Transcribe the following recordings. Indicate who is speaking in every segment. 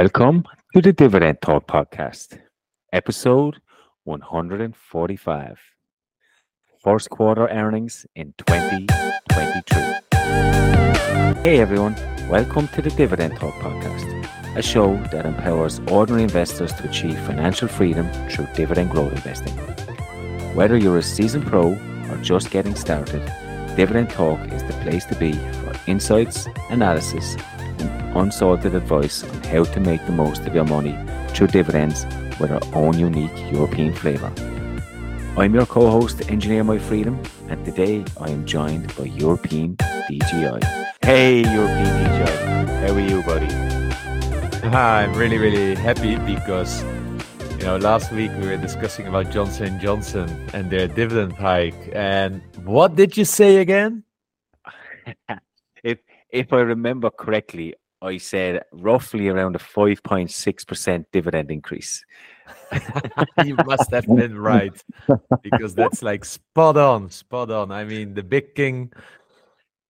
Speaker 1: Welcome to the Dividend Talk Podcast, episode 145. First quarter earnings in 2023. Hey everyone, welcome to the Dividend Talk Podcast, a show that empowers ordinary investors to achieve financial freedom through dividend growth investing. Whether you're a seasoned pro or just getting started, Dividend Talk is the place to be for insights, analysis, unsalted advice on how to make the most of your money through dividends with our own unique European flavour. I'm your co host, Engineer My Freedom, and today I am joined by European DGI. Hey, European DGI, how are you, buddy?
Speaker 2: Ah, I'm really, really happy because you know last week we were discussing about Johnson Johnson and their dividend hike. And what did you say again?
Speaker 1: if I remember correctly, I said roughly around a 5.6% dividend increase.
Speaker 2: you must have been right because that's like spot on, spot on. I mean, the big king,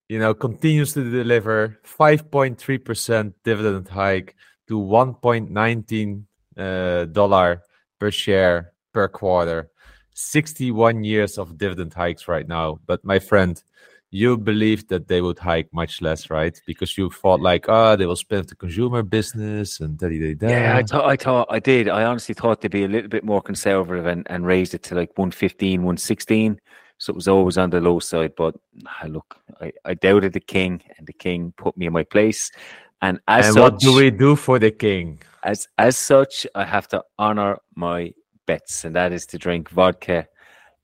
Speaker 2: you know, continues to deliver 5.3% dividend hike to 1.19 uh, dollar per share per quarter. 61 years of dividend hikes right now. But my friend, you believed that they would hike much less, right? Because you thought like, ah, oh, they will spend the consumer business and da da da.
Speaker 1: Yeah, I thought, I thought, I did. I honestly thought they'd be a little bit more conservative and, and raised it to like 115, 116. So it was always on the low side. But ah, look, I, I doubted the king, and the king put me in my place. And as
Speaker 2: and
Speaker 1: such,
Speaker 2: what do we do for the king?
Speaker 1: As as such, I have to honor my bets, and that is to drink vodka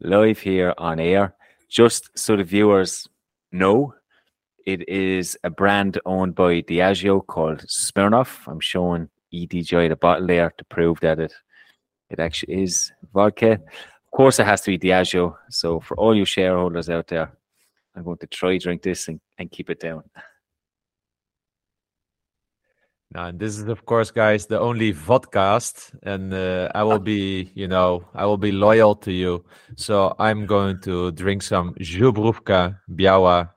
Speaker 1: live here on air, just so the viewers no, it is a brand owned by Diageo called Smirnoff. I'm showing EDJ the bottle there to prove that it it actually is vodka. Of course, it has to be Diageo. So for all you shareholders out there, I'm going to try drink this and, and keep it down.
Speaker 2: Now, this is of course, guys, the only vodcast, and uh, I will be, you know, I will be loyal to you. So I'm going to drink some Zubrówka Biała,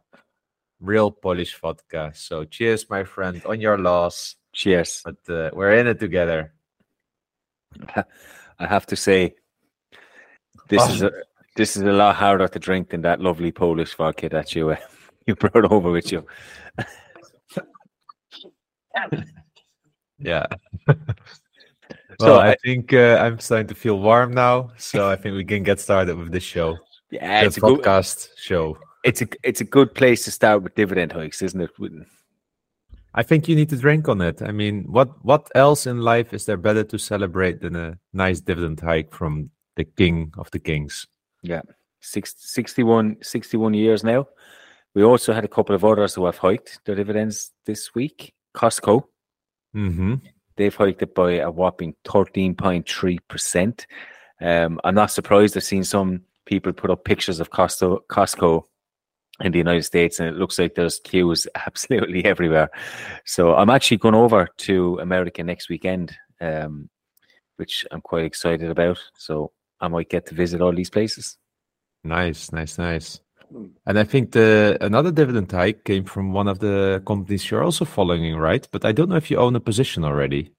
Speaker 2: real Polish vodka. So cheers, my friend, on your loss.
Speaker 1: Cheers.
Speaker 2: But uh, we're in it together.
Speaker 1: I have to say, this oh. is a this is a lot harder to drink than that lovely Polish vodka that you uh, you brought over with you.
Speaker 2: Yeah. well, so I, I think uh, I'm starting to feel warm now, so I think we can get started with this show.
Speaker 1: Yeah,
Speaker 2: it's a podcast good, show.
Speaker 1: It's a it's a good place to start with dividend hikes, isn't it?
Speaker 2: I think you need to drink on it. I mean, what what else in life is there better to celebrate than a nice dividend hike from the king of the kings?
Speaker 1: Yeah, Six, 61, 61 years now. We also had a couple of others who have hiked their dividends this week. Costco
Speaker 2: Mm-hmm.
Speaker 1: They've hiked it by a whopping 13.3%. Um, I'm not surprised. I've seen some people put up pictures of Costco, Costco in the United States, and it looks like there's queues absolutely everywhere. So I'm actually going over to America next weekend, um, which I'm quite excited about. So I might get to visit all these places.
Speaker 2: Nice, nice, nice. And I think the another dividend hike came from one of the companies you're also following, right? But I don't know if you own a position already.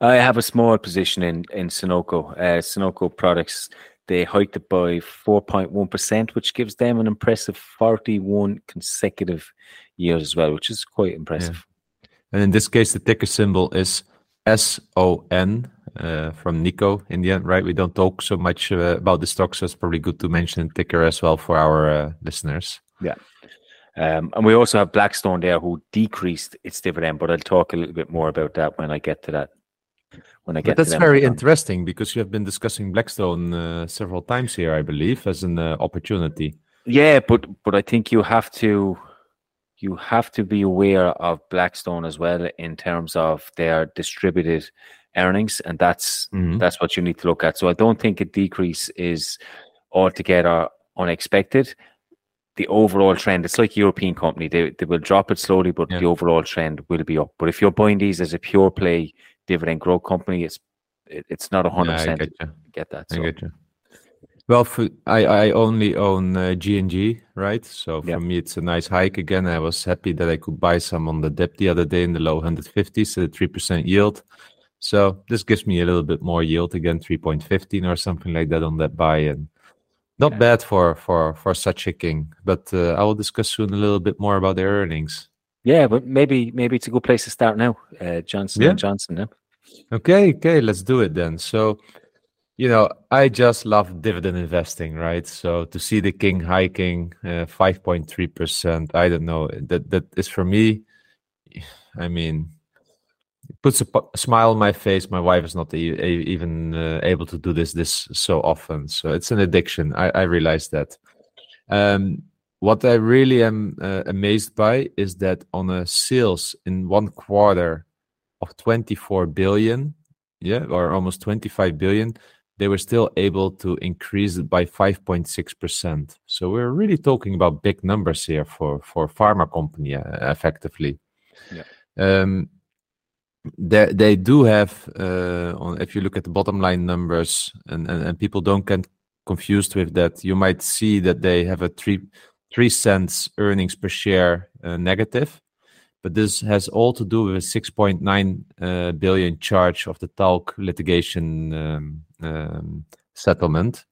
Speaker 1: I have a small position in in Sonoco. Uh, Sonoco products. They hiked it by 4.1%, which gives them an impressive 41 consecutive years as well, which is quite impressive.
Speaker 2: Yeah. And in this case, the ticker symbol is SON uh, from Nico in the end, right? We don't talk so much uh, about the stock, so it's probably good to mention ticker as well for our uh, listeners.
Speaker 1: Yeah. Um, and we also have Blackstone there who decreased its dividend, but I'll talk a little bit more about that when I get to that.
Speaker 2: When I get but that's very interesting because you have been discussing Blackstone uh, several times here, I believe, as an uh, opportunity.
Speaker 1: Yeah, but but I think you have to you have to be aware of Blackstone as well in terms of their distributed earnings, and that's mm-hmm. that's what you need to look at. So I don't think a decrease is altogether unexpected. The overall trend, it's like European company, they, they will drop it slowly, but yeah. the overall trend will be up. But if you're buying these as a pure play dividend growth company, it's it, it's not a hundred percent
Speaker 2: get
Speaker 1: that.
Speaker 2: So. I get you. Well, for, I I only own uh, G&G, right? So
Speaker 1: Yeah.
Speaker 2: for me, it's a nice hike again. I was happy that I could buy some on the dip the other day in the low 150s, at 3% yield. So this gives me a little bit more yield again, 3.15 or something like that on that buy in. not
Speaker 1: Yeah.
Speaker 2: bad for for for such a king. But uh, I will discuss soon a little bit more about their earnings.
Speaker 1: Yeah, but maybe maybe it's a good place to start now. Uh, Johnson
Speaker 2: Yeah.
Speaker 1: and Johnson. Now.
Speaker 2: Okay, okay, let's do it then. So, you know, I just love dividend investing, right? So to see the king hiking uh, 5.3%, I don't know, that that is for me, I mean, puts a, p- smile on my face. My wife is not e- even uh, able to do this this so often. So it's an addiction. I, I realize that. Um, what I really am uh, amazed by is that on a sales in one quarter of 24 billion, yeah, or almost 25 billion, they were still able to increase it by 5.6%. So we're really talking about big numbers here for for pharma company uh, effectively.
Speaker 1: Yeah.
Speaker 2: Um, they they do have uh, on if you look at the bottom line numbers and, and and people don't get confused with that you might see that they have a three three cents earnings per share uh, negative. But this has all to do with a 6.9 uh, billion charge of the talc litigation um, um, settlement.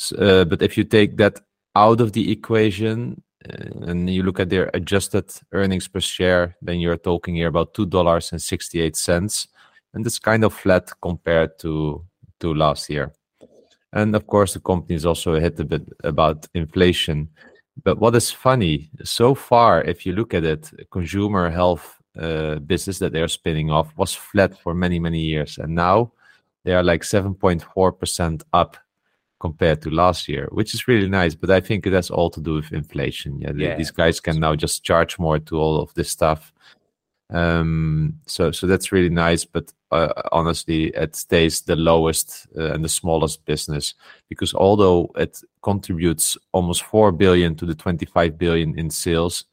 Speaker 2: S- uh, but if you take that out of the equation and you look at their adjusted earnings per share, then you're talking here about two dollars and it's kind of flat compared to to last year. And of course, the company is also hit a bit about inflation. But what is funny so far, if you look at it, consumer health uh, business that they're spinning off was flat for many many years, and now they are like seven point four percent up compared to last year, which is really nice. But I think it has all to do with inflation. Yeah,
Speaker 1: Yeah,
Speaker 2: these guys can now just charge more to all of this stuff. Um, so so that's really nice. But uh, honestly, it stays the lowest uh, and the smallest business because although it contributes almost four billion to the twenty-five billion in sales.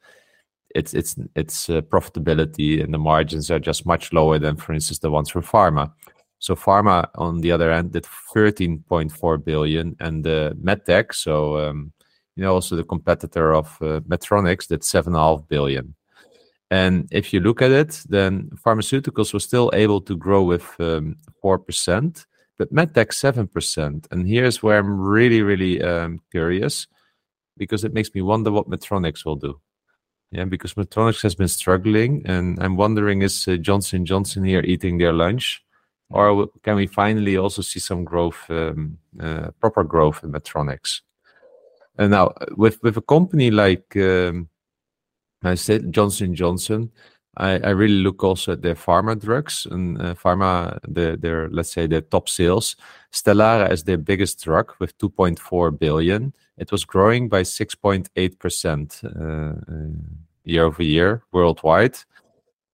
Speaker 2: Its its its uh, profitability and the margins are just much lower than, for instance, the ones for pharma. So pharma, on the other end, did 13.4 billion, and the medtech, so um, you know, also the competitor of uh, Medtronics, did 7.5 billion. And if you look at it, then pharmaceuticals were still able to grow with um, 4%, but medtech 7%. And here's where I'm really, really um, curious because it makes me wonder what Medtronics will do. Yeah, because Medtronics has been struggling, and I'm wondering is uh, Johnson Johnson here eating their lunch, or can we finally also see some growth, um, uh, proper growth in Medtronics? And now uh, with with a company like um, I said Johnson Johnson, I, I really look also at their pharma drugs and uh, pharma the, their let's say their top sales. Stellara is their biggest drug with 2.4 billion. It was growing by 6.8 percent uh, year over year worldwide,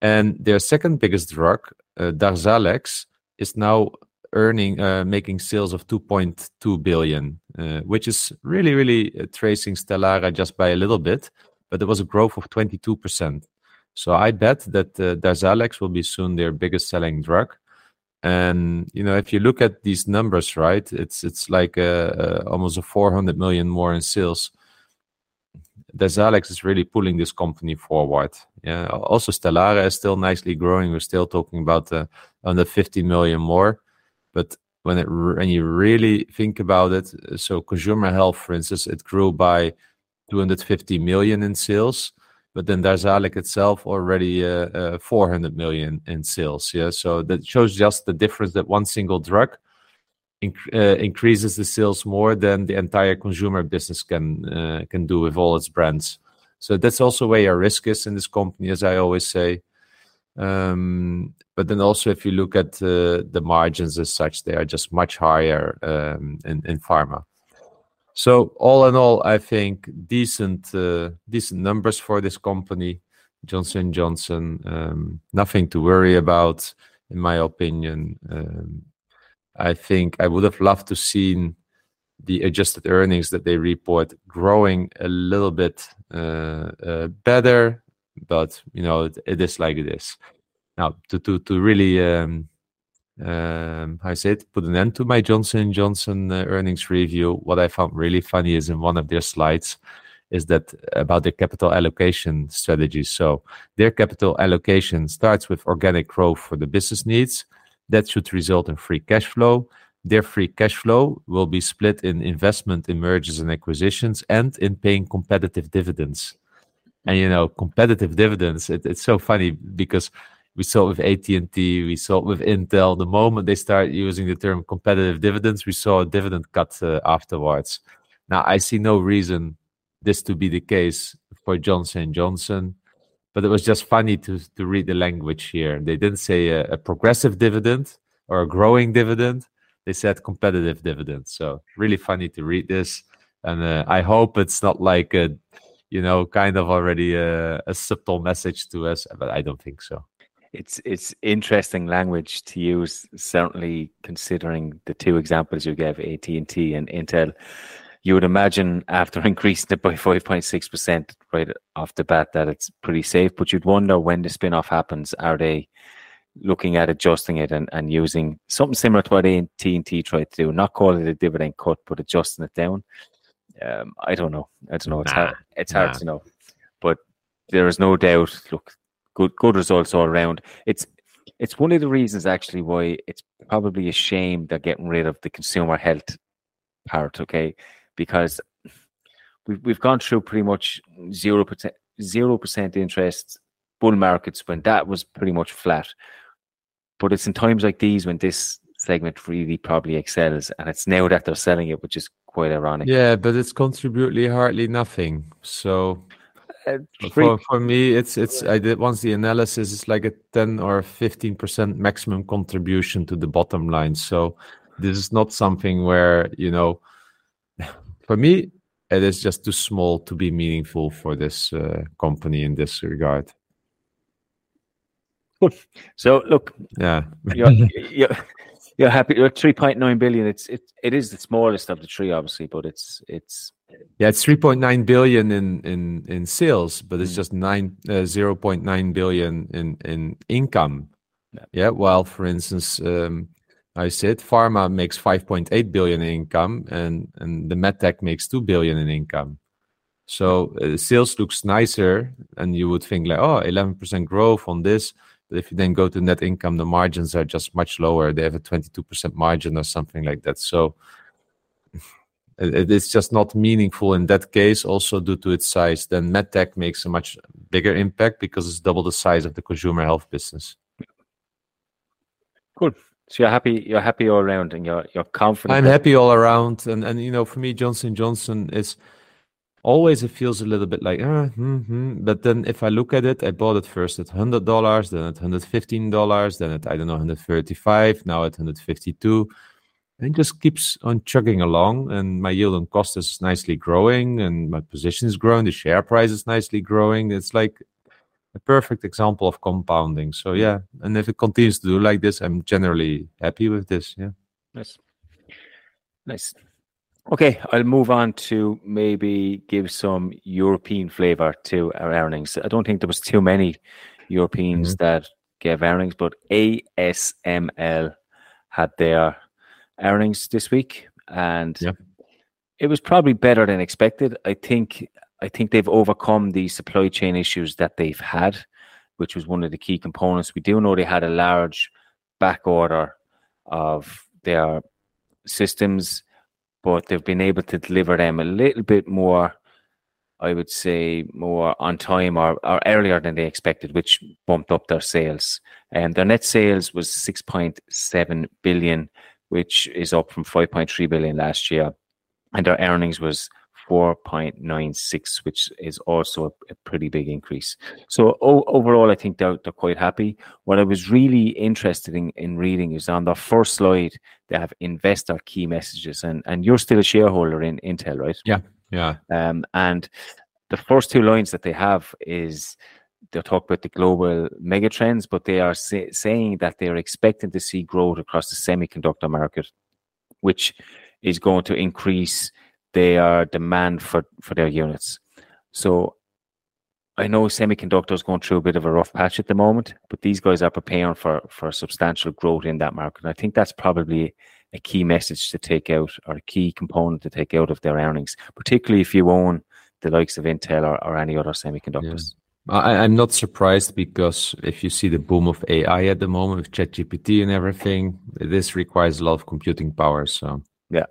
Speaker 2: and their second biggest drug, uh, Darzalex, is now earning uh, making sales of 2.2 billion, uh, which is really really uh, tracing Stellara just by a little bit, but there was a growth of 22 percent. So I bet that uh, Darzalex will be soon their biggest selling drug. And you know, if you look at these numbers, right, it's it's like uh, uh, almost a 400 million more in sales. Darzalex is really pulling this company forward. Yeah. Also, Stellara is still nicely growing. We're still talking about uh, under 50 million more. But when it when you really think about it, so consumer health, for instance, it grew by 250 million in sales but then Darzalex itself already uh, uh, 400 million in sales. Yeah, so that shows just the difference that one single drug uh, increases the sales more than the entire consumer business can uh, can do with all its brands. So that's also where your risk is in this company, as I always say. Um, but then also, if you look at uh, the margins as such, they are just much higher um, in, in pharma. So all in all, I think decent uh, decent numbers for this company, Johnson Johnson. Um, nothing to worry about, in my opinion. Um, I think I would have loved to seen the adjusted earnings that they report growing a little bit uh, uh, better, but you know it, it is like it is. Now to to to really um, um, I said, put an end to my Johnson Johnson uh, earnings review. What I found really funny is in one of their slides is that about their capital allocation strategy. So their capital allocation starts with organic growth for the business needs. That should result in free cash flow. Their free cash flow will be split in investment in mergers and acquisitions and in paying competitive dividends. And you know, competitive dividends. It, it's so funny because we saw it with AT&T, we saw it with Intel. The moment they start using the term competitive dividends, we saw a dividend cut uh, afterwards. Now, I see no reason this to be the case for Johnson Johnson, but it was just funny to to read the language here. They didn't say a, a progressive dividend or a growing dividend. They said competitive dividend. So really funny to read this, and uh, I hope it's not like a, you know, kind of already a, a subtle message to us, but I don't think so
Speaker 1: it's it's interesting language to use certainly considering the two examples you gave AT&T and Intel you would imagine after increasing it by 5.6% right off the bat that it's pretty safe but you'd wonder when the spin-off happens. Are they looking at adjusting it and, and using something similar to what AT&T tried to do? Not call it a dividend cut but adjusting it down. Um, I don't know. I don't know. It's nah, hard it's nah. hard to know. But there is no doubt look good good results all around. It's it's one of the reasons actually why it's probably a shame they're getting rid of the consumer health part. Okay, because we've we've gone through pretty much zero percent zero percent interest bull markets when that was pretty much flat. But it's in times like these when this segment really probably excels, and it's now that they're selling it, which is quite ironic.
Speaker 2: Yeah, but it's contributed hardly nothing. So uh, for, for me it's it's i did once the analysis it's like a 10 or 15 percent maximum contribution to the bottom line so this is not something where you know for me it is just too small to be meaningful for this uh, company in this regard
Speaker 1: so look
Speaker 2: yeah
Speaker 1: you're, you're, you're happy you're 3.9 billion it's it, it is the smallest of the three obviously but it's it's
Speaker 2: yeah, it's 3.9 billion in in in sales, but it's mm. just nine uh, 0.9 billion in in income. Yeah. yeah while for instance, um, I said pharma makes 5.8 billion in income, and and the medtech makes 2 billion in income. So uh, sales looks nicer, and you would think like, oh, 11% growth on this. But if you then go to net income, the margins are just much lower. They have a 22% margin or something like that. So it is just not meaningful in that case also due to its size then medtech makes a much bigger impact because it's double the size of the consumer health business
Speaker 1: cool so you're happy you're happy all around and you're you're confident
Speaker 2: i'm happy all around. And and you know for me johnson johnson is always it feels a little bit like uh, mm-hmm. but then if i look at it i bought it first at $100 then at $115 then at i don't know 135 now at 152 and just keeps on chugging along and my yield on cost is nicely growing and my position is growing the share price is nicely growing. It's like a perfect example of compounding so yeah and if it continues to do like this i'm generally happy with this yeah
Speaker 1: nice nice okay i'll move on to maybe give some european flavor to our earnings i don't think there was too many europeans mm-hmm. that gave earnings but asml had their earnings this week, and yeah. it was probably better than expected. I think I think they've overcome the supply chain issues that they've had, which was one of the key components. We do know they had a large back order of their systems, but they've been able to deliver them a little bit more. I would say more on time or, or earlier than they expected, which bumped up their sales. And their net sales was 6.7 billion which is up from 5.3 billion last year, and their earnings was 4.96, which is also a, a pretty big increase. So o- overall, I think they're, they're quite happy. What I was really interested in, in reading is on the first slide, they have investor key messages, and, and you're still a shareholder in Intel, right?
Speaker 2: Yeah, yeah.
Speaker 1: Um, and the first two lines that they have is they talk about the global megatrends, but they are say, saying that they're expecting to see growth across the semiconductor market, which is going to increase their demand for, for their units. So I know semiconductors going through a bit of a rough patch at the moment, but these guys are preparing for for substantial growth in that market. And I think that's probably a key message to take out or a key component to take out of their earnings, particularly if you own the likes of Intel or, or any other semiconductors.
Speaker 2: Yeah. I, I'm not surprised because if you see the boom of AI at the moment with ChatGPT and everything, this requires a lot of computing power. So
Speaker 1: yeah,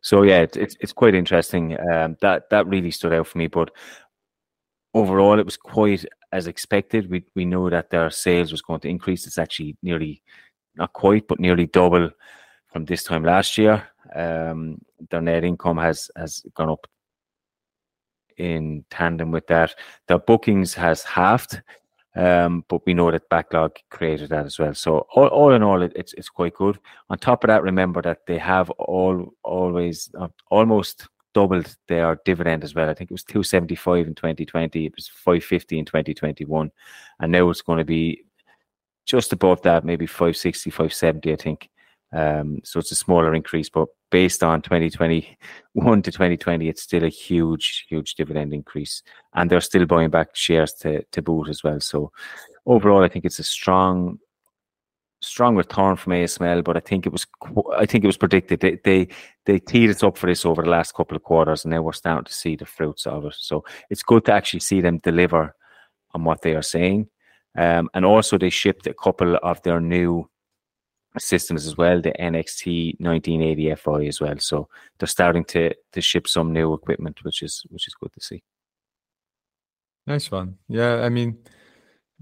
Speaker 1: so yeah, it, it's it's quite interesting. Um, that that really stood out for me. But overall, it was quite as expected. We we knew that their sales was going to increase. It's actually nearly not quite, but nearly double from this time last year. Um, their net income has has gone up in tandem with that. Their bookings has halved, um, but we know that backlog created that as well. So all, all in all, it, it's it's quite good. On top of that, remember that they have all always uh, almost doubled their dividend as well. I think it was 275 in 2020, it was 550 in 2021, and now it's going to be just above that, maybe 560, 570, I think. Um, so it's a smaller increase, but based on 2021 to 2020, it's still a huge, huge dividend increase. And they're still buying back shares to, to boot as well. So overall, I think it's a strong, strong return from ASML, but I think it was, I think it was predicted. They, they, they teed us up for this over the last couple of quarters, and now we're starting to see the fruits of it. So it's good to actually see them deliver on what they are saying. Um, and also, they shipped a couple of their new systems as well, the NXT 1980 FI as well. So they're starting to to ship some new equipment, which is which is good to see.
Speaker 2: Nice one. Yeah, I mean,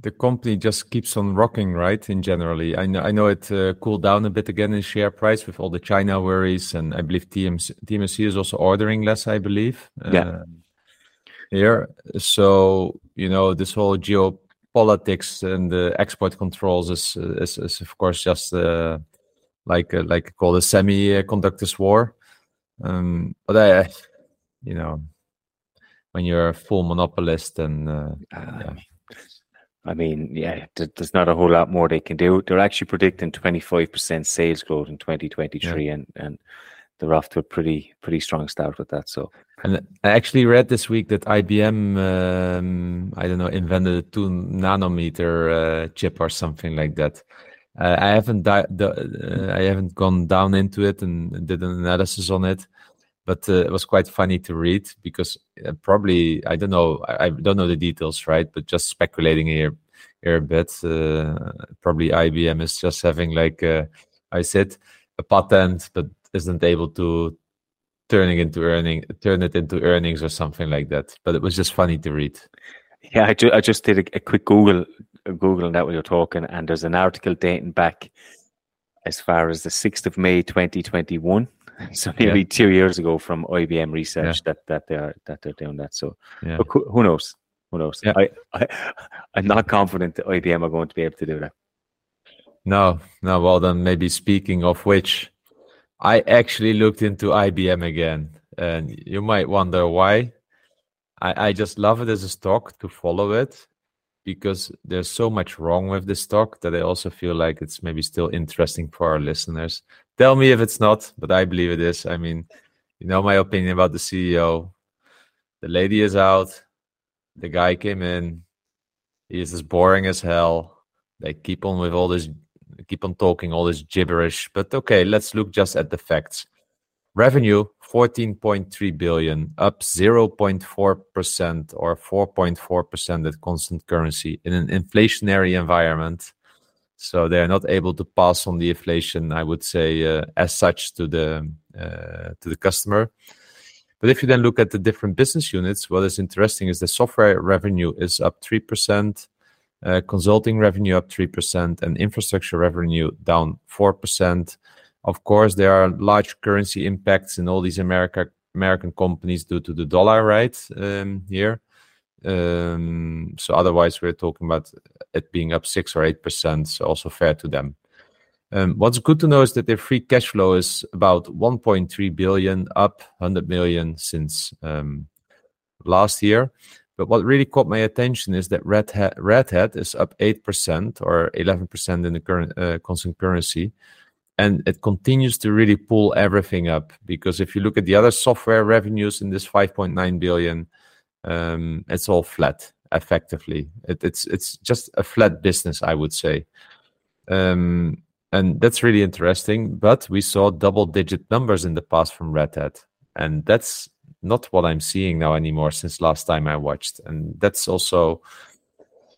Speaker 2: the company just keeps on rocking, right? In generally, I know I know it uh, cooled down a bit again in share price with all the China worries, and I believe TMC, TMC is also ordering less. I believe.
Speaker 1: Yeah. Uh,
Speaker 2: here, so you know this whole geo politics and the export controls is is, is of course just uh, like uh, like called a semiconductors war. Um, but I, you know, when you're a full monopolist and uh, yeah.
Speaker 1: I mean, yeah, there's not a whole lot more they can do. They're actually predicting 25% sales growth in 2023, yeah. and and they're off to a pretty pretty strong start with that. So,
Speaker 2: and I actually read this week that IBM, um, I don't know, invented a two nanometer uh, chip or something like that. Uh, I haven't di- uh, I haven't gone down into it and did an analysis on it, but uh, it was quite funny to read because uh, probably I don't know I, I, don't know the details right, but just speculating here here a bit. Uh, probably IBM is just having like I said a patent, but isn't able to turning into earning turn it into earnings or something like that. But it was just funny to read.
Speaker 1: Yeah, I, ju- I just did a, a quick Google Google on that while you're talking, and there's an article dating back as far as the sixth of May, 2021. So nearly yeah. two years ago from IBM research yeah. that that they are that they're doing that. So yeah. who knows? Who knows? I, I I'm not confident that IBM are going to be able to do that.
Speaker 2: No, no. Well, then maybe speaking of which, I actually looked into IBM again, and you might wonder why. I, I just love it as a stock to follow it because there's so much wrong with the stock that I also feel like it's maybe still interesting for our listeners. Tell me if it's not, but I believe it is. I mean, you know my opinion about the CEO. The lady is out. The guy came in. He is as boring as hell. They keep on with all this keep on talking all this gibberish. But okay, let's look just at the facts. Revenue 14.3 billion, up 0.4% or 4.4% at constant currency in an inflationary environment. So they are not able to pass on the inflation, I would say, uh, as such to the uh, to the customer. But if you then look at the different business units, what is interesting is the software revenue is up three percent, uh, consulting revenue up 3% and infrastructure revenue down 4%. Of course, there are large currency impacts in all these America, American companies due to the dollar, right? Um, here. Um, so otherwise, we're talking about it being up 6 or 8%, so also fair to them. Um, what's good to know is that their free cash flow is about 1.3 billion, up 100 million since last year. But what really caught my attention is that Red Hat, Red Hat is up 8% or 11% in the current uh, constant currency. And it continues to really pull everything up because if you look at the other software revenues in this 5.9 billion, um, it's all flat. effectively. It, it's it's just a flat business, I would say. Um, and that's really interesting. But we saw double digit numbers in the past from Red Hat. And that's not what I'm seeing now anymore since last time I watched. And that's also,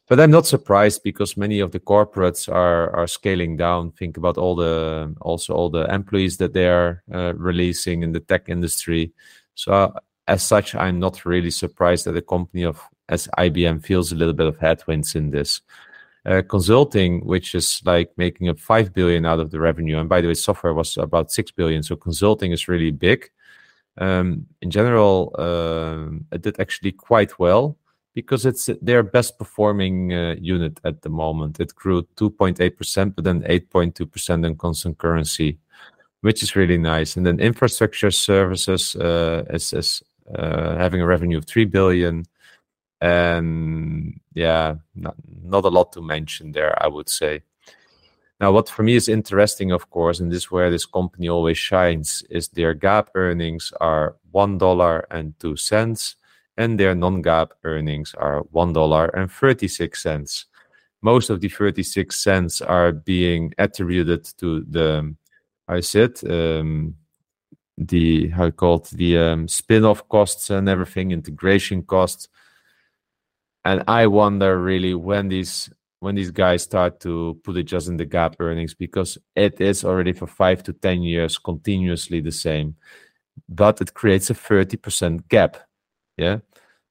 Speaker 2: but I'm not surprised because many of the corporates are are scaling down. Think about all the also all the employees that they are uh, releasing in the tech industry. So uh, as such, I'm not really surprised that a company of as IBM feels a little bit of headwinds in this. Uh, consulting, which is like making up five billion out of the revenue, and by the way, software was about six billion. So consulting is really big. Um, in general, uh, it did actually quite well because it's their best performing uh, unit at the moment. It grew 2.8%, but then 8.2% in constant currency, which is really nice. And then infrastructure services uh, is, is uh, having a revenue of 3 billion and yeah, not, not a lot to mention there, I would say. Now, what for me is interesting, of course, and this is where this company always shines, is their GAAP earnings are one dollar and their non-GAAP earnings are one dollar and thirty-six cents. Most of the thirty-six cents are being attributed to the, I said, um, the how called the um, spin-off costs and everything, integration costs and I wonder really when these when these guys start to put it just in the GAAP earnings because it is already for five to ten years continuously the same, but it creates a thirty percent gap. Yeah,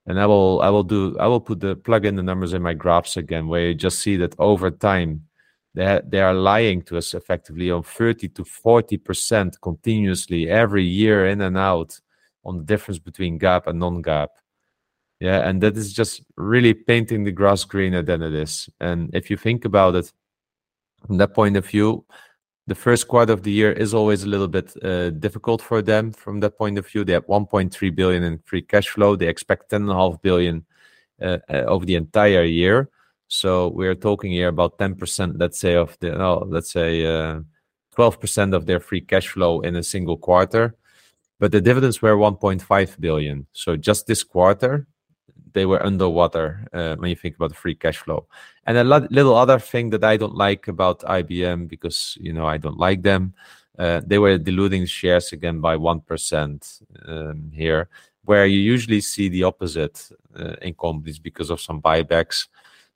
Speaker 2: and I will I will do I will put the plug in the numbers in my graphs again where you just see that over time they they are lying to us effectively on thirty to forty percent continuously every year in and out on the difference between GAAP and non-GAAP yeah, and that is just really painting the grass greener than it is. And if you think about it from that point of view, the first quarter of the year is always a little bit uh, difficult for them from that point of view. They have 1.3 billion in free cash flow. They expect 10.5 billion uh, uh, over the entire year. So we're talking here about 10%, let's say, of the, no, let's say, uh, 12% of their free cash flow in a single quarter. But the dividends were 1.5 billion. So just this quarter, they were underwater uh, when you think about the free cash flow. And a lot, little other thing that I don't like about IBM because you know I don't like them. Uh, they were diluting shares again by one percent um, here, where you usually see the opposite uh, in companies because of some buybacks.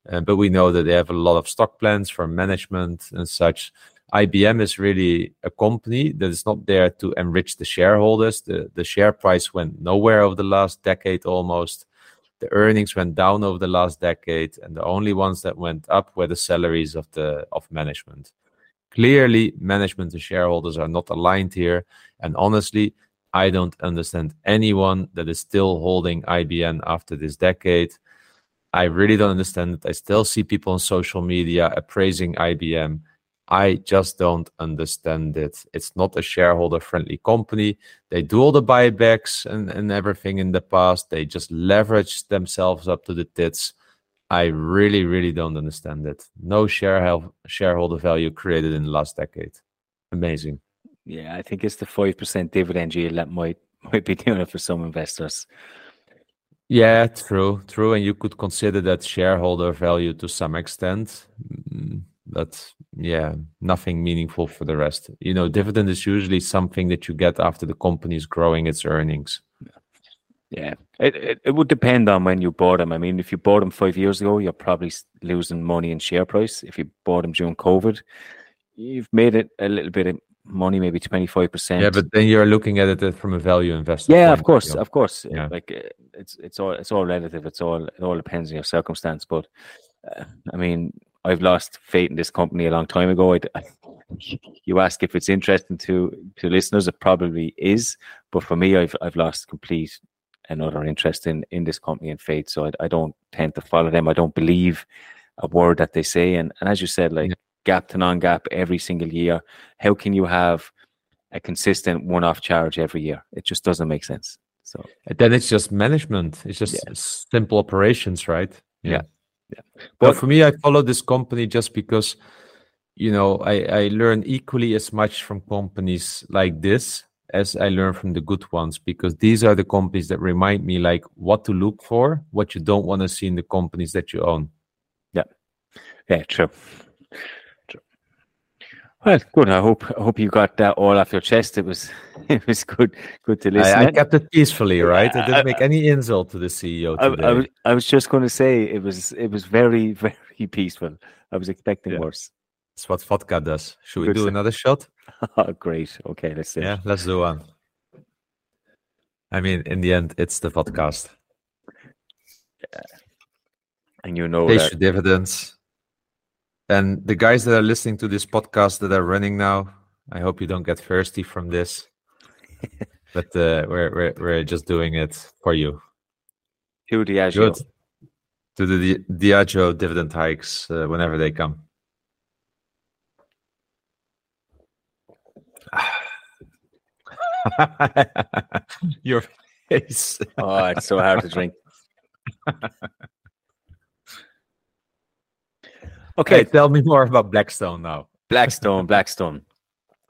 Speaker 2: Uh, but we know that they have a lot of stock plans for management and such. IBM is really a company that is not there to enrich the shareholders. The, the share price went nowhere over the last decade almost. The earnings went down over the last decade, and the only ones that went up were the salaries of the of management. Clearly, management and shareholders are not aligned here. And honestly, I don't understand anyone that is still holding IBM after this decade. I really don't understand it. I still see people on social media appraising IBM I just don't understand it. It's not a shareholder friendly company. They do all the buybacks and, and everything in the past. They just leverage themselves up to the tits. I really, really don't understand it. No share shareholder value created in the last decade. Amazing.
Speaker 1: Yeah, I think it's the five percent dividend yield that might might be doing it for some investors.
Speaker 2: Yeah, true, true, and you could consider that shareholder value to some extent. Mm, but yeah, nothing meaningful for the rest. You know, dividend is usually something that you get after the company is growing its earnings.
Speaker 1: Yeah, it, it, it would depend on when you bought them. I mean, if you bought them five years ago, you're probably losing money in share price. If you bought them during COVID, you've made it a little bit of money, maybe twenty five percent.
Speaker 2: Yeah, but then you're looking at it from a value investor.
Speaker 1: Yeah, of course, of course. Yeah. Like uh, it's it's all it's all relative. It's all it all depends on your circumstance. But uh, I mean, I've lost faith in this company a long time ago. I, you ask if it's interesting to to listeners, it probably is, but for me, I've I've lost complete another interest in in this company and faith. So I, I don't tend to follow them. I don't believe a word that they say. And and as you said, like yeah. GAAP to non GAAP every single year. How can you have a consistent one-off charge every year? It just doesn't make sense. So
Speaker 2: then it's just management. It's just yeah. simple operations, right?
Speaker 1: Yeah. yeah.
Speaker 2: Yeah. But for me, I follow this company just because, you know, I, I learn equally as much from companies like this as I learn from the good ones because these are the companies that remind me like what to look for, what you don't want to see in the companies that you own.
Speaker 1: Yeah, yeah, true. Well, good. I hope I hope you got that all off your chest. It was it was good good to listen.
Speaker 2: I, I kept it peacefully, right? I didn't make any insult to the CEO.
Speaker 1: I, I, was, I was just going to say it was it was very very peaceful. I was expecting yeah. worse.
Speaker 2: That's what vodka does. Should we do another shot?
Speaker 1: oh, great. Okay, let's
Speaker 2: do Yeah, let's do one. I mean, in the end, it's the podcast.
Speaker 1: Yeah. And you know
Speaker 2: Pay
Speaker 1: that...
Speaker 2: dividends. And the guys that are listening to this podcast that are running now, I hope you don't get thirsty from this. but uh, we're, we're we're just doing it for you.
Speaker 1: To Diageo. Good.
Speaker 2: To the Diageo dividend hikes uh, whenever they come. Your face.
Speaker 1: oh, it's so hard to drink.
Speaker 2: okay, tell me more about Blackstone now.
Speaker 1: Blackstone, Blackstone.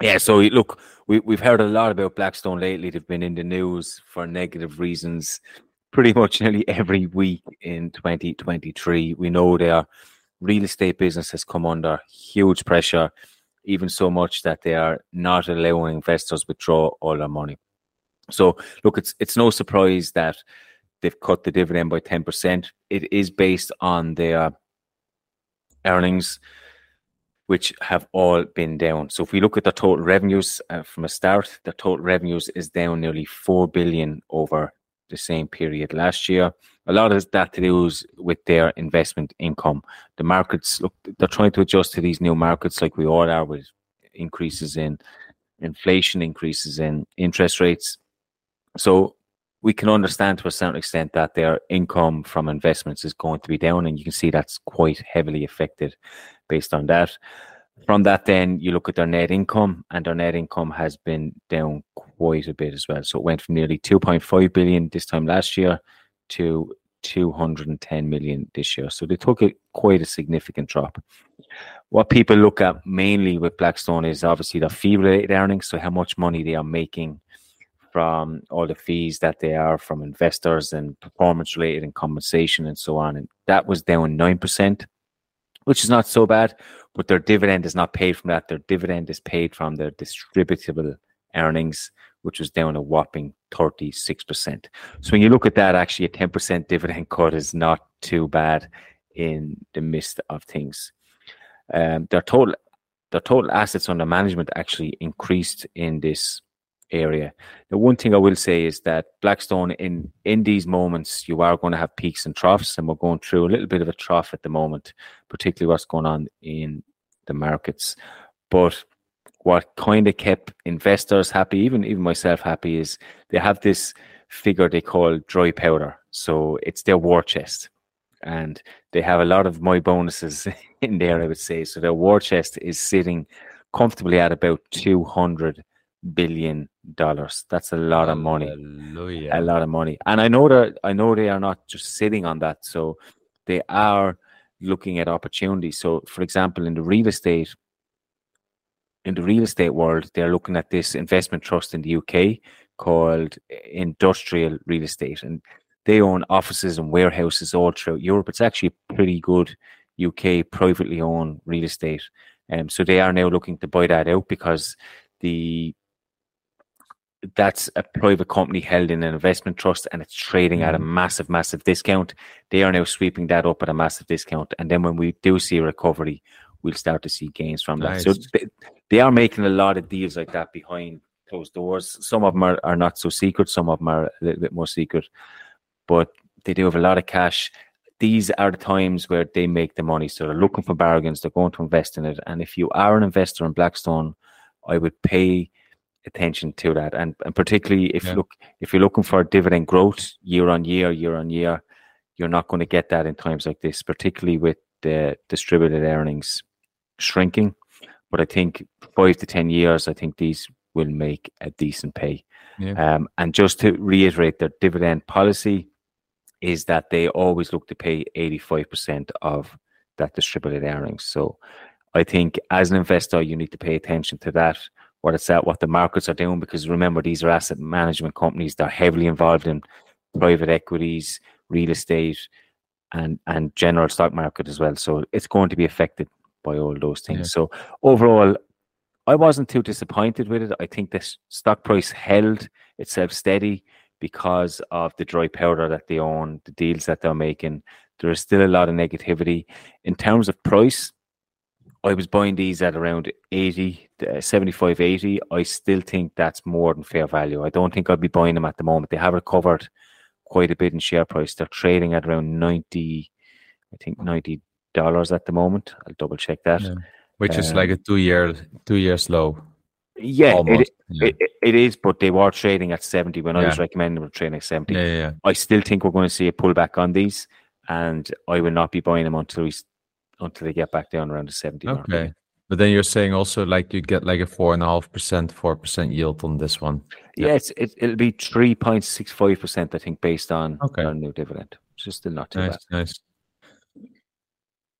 Speaker 1: Yeah, so look, we, we've heard a lot about Blackstone lately. They've been in the news for negative reasons pretty much nearly every week in 2023. We know their real estate business has come under huge pressure even so much that they are not allowing investors withdraw all their money. So look, it's it's no surprise that they've cut the dividend by 10%. It is based on their earnings, which have all been down. So if we look at the total revenues uh, from a start, the total revenues is down nearly 4 billion over the same period last year. A lot of that to do with their investment income. The markets look they're trying to adjust to these new markets like we all are with increases in inflation, increases in interest rates. So we can understand to a certain extent that their income from investments is going to be down, and you can see that's quite heavily affected based on that. From that, then you look at their net income, and their net income has been down quite a bit as well. So it went from nearly 2.5 billion this time last year to 210 million this year. So they took a, quite a significant drop. What people look at mainly with Blackstone is obviously the fee related earnings. So how much money they are making from all the fees that they are from investors and performance related and compensation and so on. And that was down 9%, which is not so bad but their dividend is not paid from that. Their dividend is paid from their distributable earnings, which was down a whopping 36%. So when you look at that, actually a 10% dividend cut is not too bad in the midst of things. Um, their total their total assets under management actually increased in this area. The one thing I will say is that Blackstone, in in these moments, you are going to have peaks and troughs, and we're going through a little bit of a trough at the moment, particularly what's going on in the markets. But what kind of kept investors happy, even even myself happy, is they have this figure they call dry powder. So it's their war chest. And they have a lot of my bonuses in there, I would say. So their war chest is sitting comfortably at about 200 billion dollars. That's a lot of money. Hallelujah. A lot of money. And I know that I know they are not just sitting on that. So they are looking at opportunities. So for example, in the real estate, in the real estate world, they're looking at this investment trust in the UK called Industrial Real Estate. And they own offices and warehouses all throughout Europe. It's actually pretty good UK privately owned real estate. Um, so they are now looking to buy that out because the that's a private company held in an investment trust and it's trading at a mm-hmm. massive, massive discount. They are now sweeping that up at a massive discount. And then when we do see a recovery, we'll start to see gains from nice. that. So they, they, are making a lot of deals like that behind closed doors. Some of them are, are not so secret, some of them are a little bit more secret, but they do have a lot of cash. These are the times where they make the money. So they're looking for bargains, they're going to invest in it. And if you are an investor in Blackstone, I would pay attention to that, and and particularly if yeah. look if you're looking for dividend growth year on year, year on year, you're not going to get that in times like this, particularly with the distributed earnings shrinking. But I think five to ten years, I think these will make a decent pay. Yeah. Um, and just to reiterate, their dividend policy is that they always look to pay 85% of that distributed earnings. So I think as an investor, you need to pay attention to that what it's at, what the markets are doing. Because remember, these are asset management companies. They're heavily involved in private equities, real estate, and and general stock market as well. So it's going to be affected by all those things. Yeah. So overall, I wasn't too disappointed with it. I think this stock price held itself steady because of the dry powder that they own, the deals that they're making. There is still a lot of negativity in terms of price. I was buying these at around 80, uh, 75, 80. I still think that's more than fair value. I don't think I'd be buying them at the moment. They have recovered quite a bit in share price. They're trading at around 90, I think 90 dollars at the moment. I'll double check that. Yeah.
Speaker 2: Which um, is like a two year two years low.
Speaker 1: Yeah, it, yeah. It, it is, but they were trading at 70 when yeah. I was recommending them trading at 70.
Speaker 2: Yeah, yeah,
Speaker 1: I still think we're going to see a pullback on these, and I will not be buying them until we until they get back down around the 70
Speaker 2: okay. Mark. But then you're saying also like you get like a four and a half percent, four percent yield on this one.
Speaker 1: Yeah, yeah it, it'll be three point six five percent, I think, based on okay. our new dividend. It's just still not too
Speaker 2: nice,
Speaker 1: bad.
Speaker 2: Nice.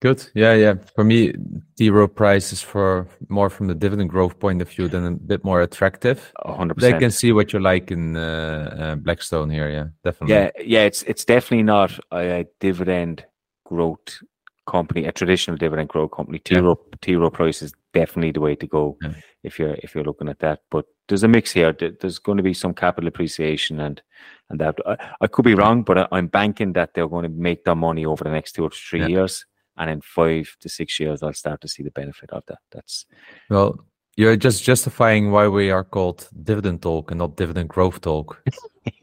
Speaker 2: Good. Yeah, yeah. For me, Rowe price is for more from the dividend growth point of view than a bit more attractive.
Speaker 1: 100%.
Speaker 2: They can see what you like in uh, uh, Blackstone here. Yeah, definitely.
Speaker 1: Yeah, yeah. It's it's definitely not a dividend growth company, a traditional dividend growth company, T Rowe yeah. T Rowe price is definitely the way to go yeah. if you're if you're looking at that. But there's a mix here. There's going to be some capital appreciation and and that I, I could be wrong, but I, am banking that they're going to make their money over the next two or three yeah. years, and in five to six years, I'll start to see the benefit of that. That's
Speaker 2: well. You're just justifying why we are called dividend talk and not dividend growth talk.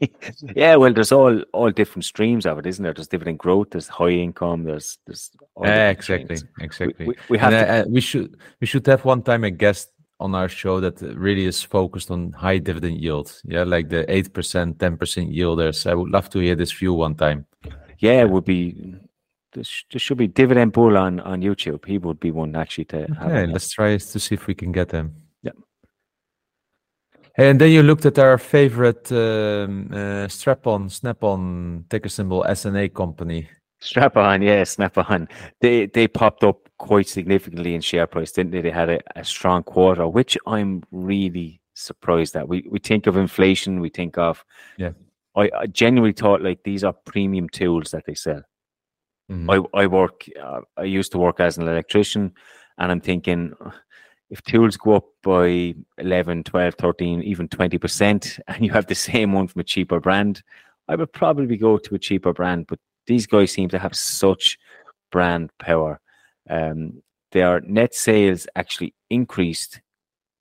Speaker 1: yeah, well, there's all all different streams of it, isn't there? There's dividend growth, there's high income, there's there's
Speaker 2: yeah, exactly, streams. exactly.
Speaker 1: We, we, we have
Speaker 2: and, to... uh, we should we should have one time a guest on our show that really is focused on high dividend yield. Yeah, like the eight percent, ten percent yielders. I would love to hear this view one time.
Speaker 1: Yeah, it would be. There should be dividend bull on on YouTube. He would be one actually to.
Speaker 2: Okay, let's try to see if we can get him. Yeah.
Speaker 1: And
Speaker 2: then you looked at our favorite um, uh, strap-on, snap-on ticker symbol SNA company.
Speaker 1: Strap-on, yeah, snap-on. They they popped up quite significantly in share price, didn't they? They had a, a strong quarter, which I'm really surprised that We we think of inflation, we think of
Speaker 2: yeah.
Speaker 1: I, I genuinely thought like these are premium tools that they sell. Mm-hmm. I I work. Uh, I used to work as an electrician, and I'm thinking if tools go up by 11, 12, 13, even 20%, and you have the same one from a cheaper brand, I would probably go to a cheaper brand. But these guys seem to have such brand power. Um, their net sales actually increased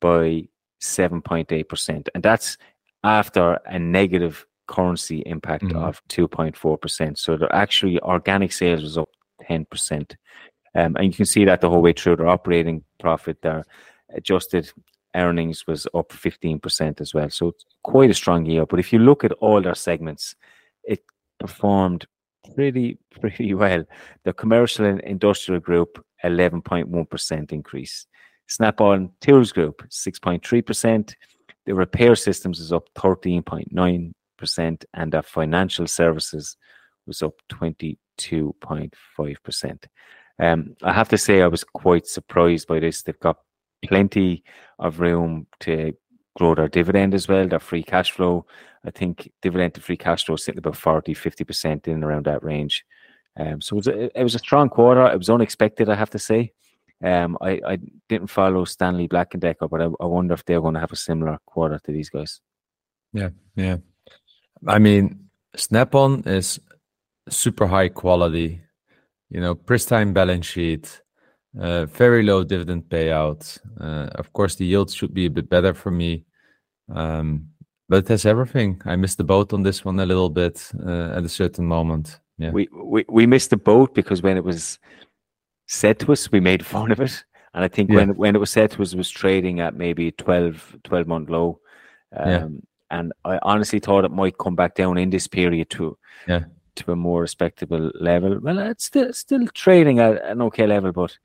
Speaker 1: by 7.8%. And that's after a negative currency impact mm-hmm. of 2.4%. So their actually organic sales was up 10%. Um, and you can see that the whole way through their operating profit, their adjusted earnings was up 15% as well. So it's quite a strong year. But if you look at all their segments, it performed pretty, pretty well. The commercial and industrial group, 11.1% increase. Snap on Tools Group, 6.3%. The repair systems is up 13.9%, and the financial services was up 22.5%. Um, I have to say, I was quite surprised by this. They've got plenty of room to grow their dividend as well, their free cash flow. I think dividend to free cash flow is sitting about 40, 50% in around that range. Um, so it was, a, it was a strong quarter. It was unexpected, I have to say. Um, I, I didn't follow Stanley Black and Decker, but I, I wonder if they're going to have a similar quarter to these guys.
Speaker 2: Yeah, yeah. I mean, Snap on is super high quality you know, pristine balance sheet, uh, very low dividend payout. Uh, of course, the yield should be a bit better for me, um, but it has everything. I missed the boat on this one a little bit uh, at a certain moment. Yeah,
Speaker 1: we, we we missed the boat because when it was said to us, we made fun of it, and I think yeah. when when it was said to us, it was trading at maybe 12, 12 month low. Um, yeah. And I honestly thought it might come back down in this period too.
Speaker 2: Yeah
Speaker 1: to a more respectable level. Well, it's still still trading at an okay level, but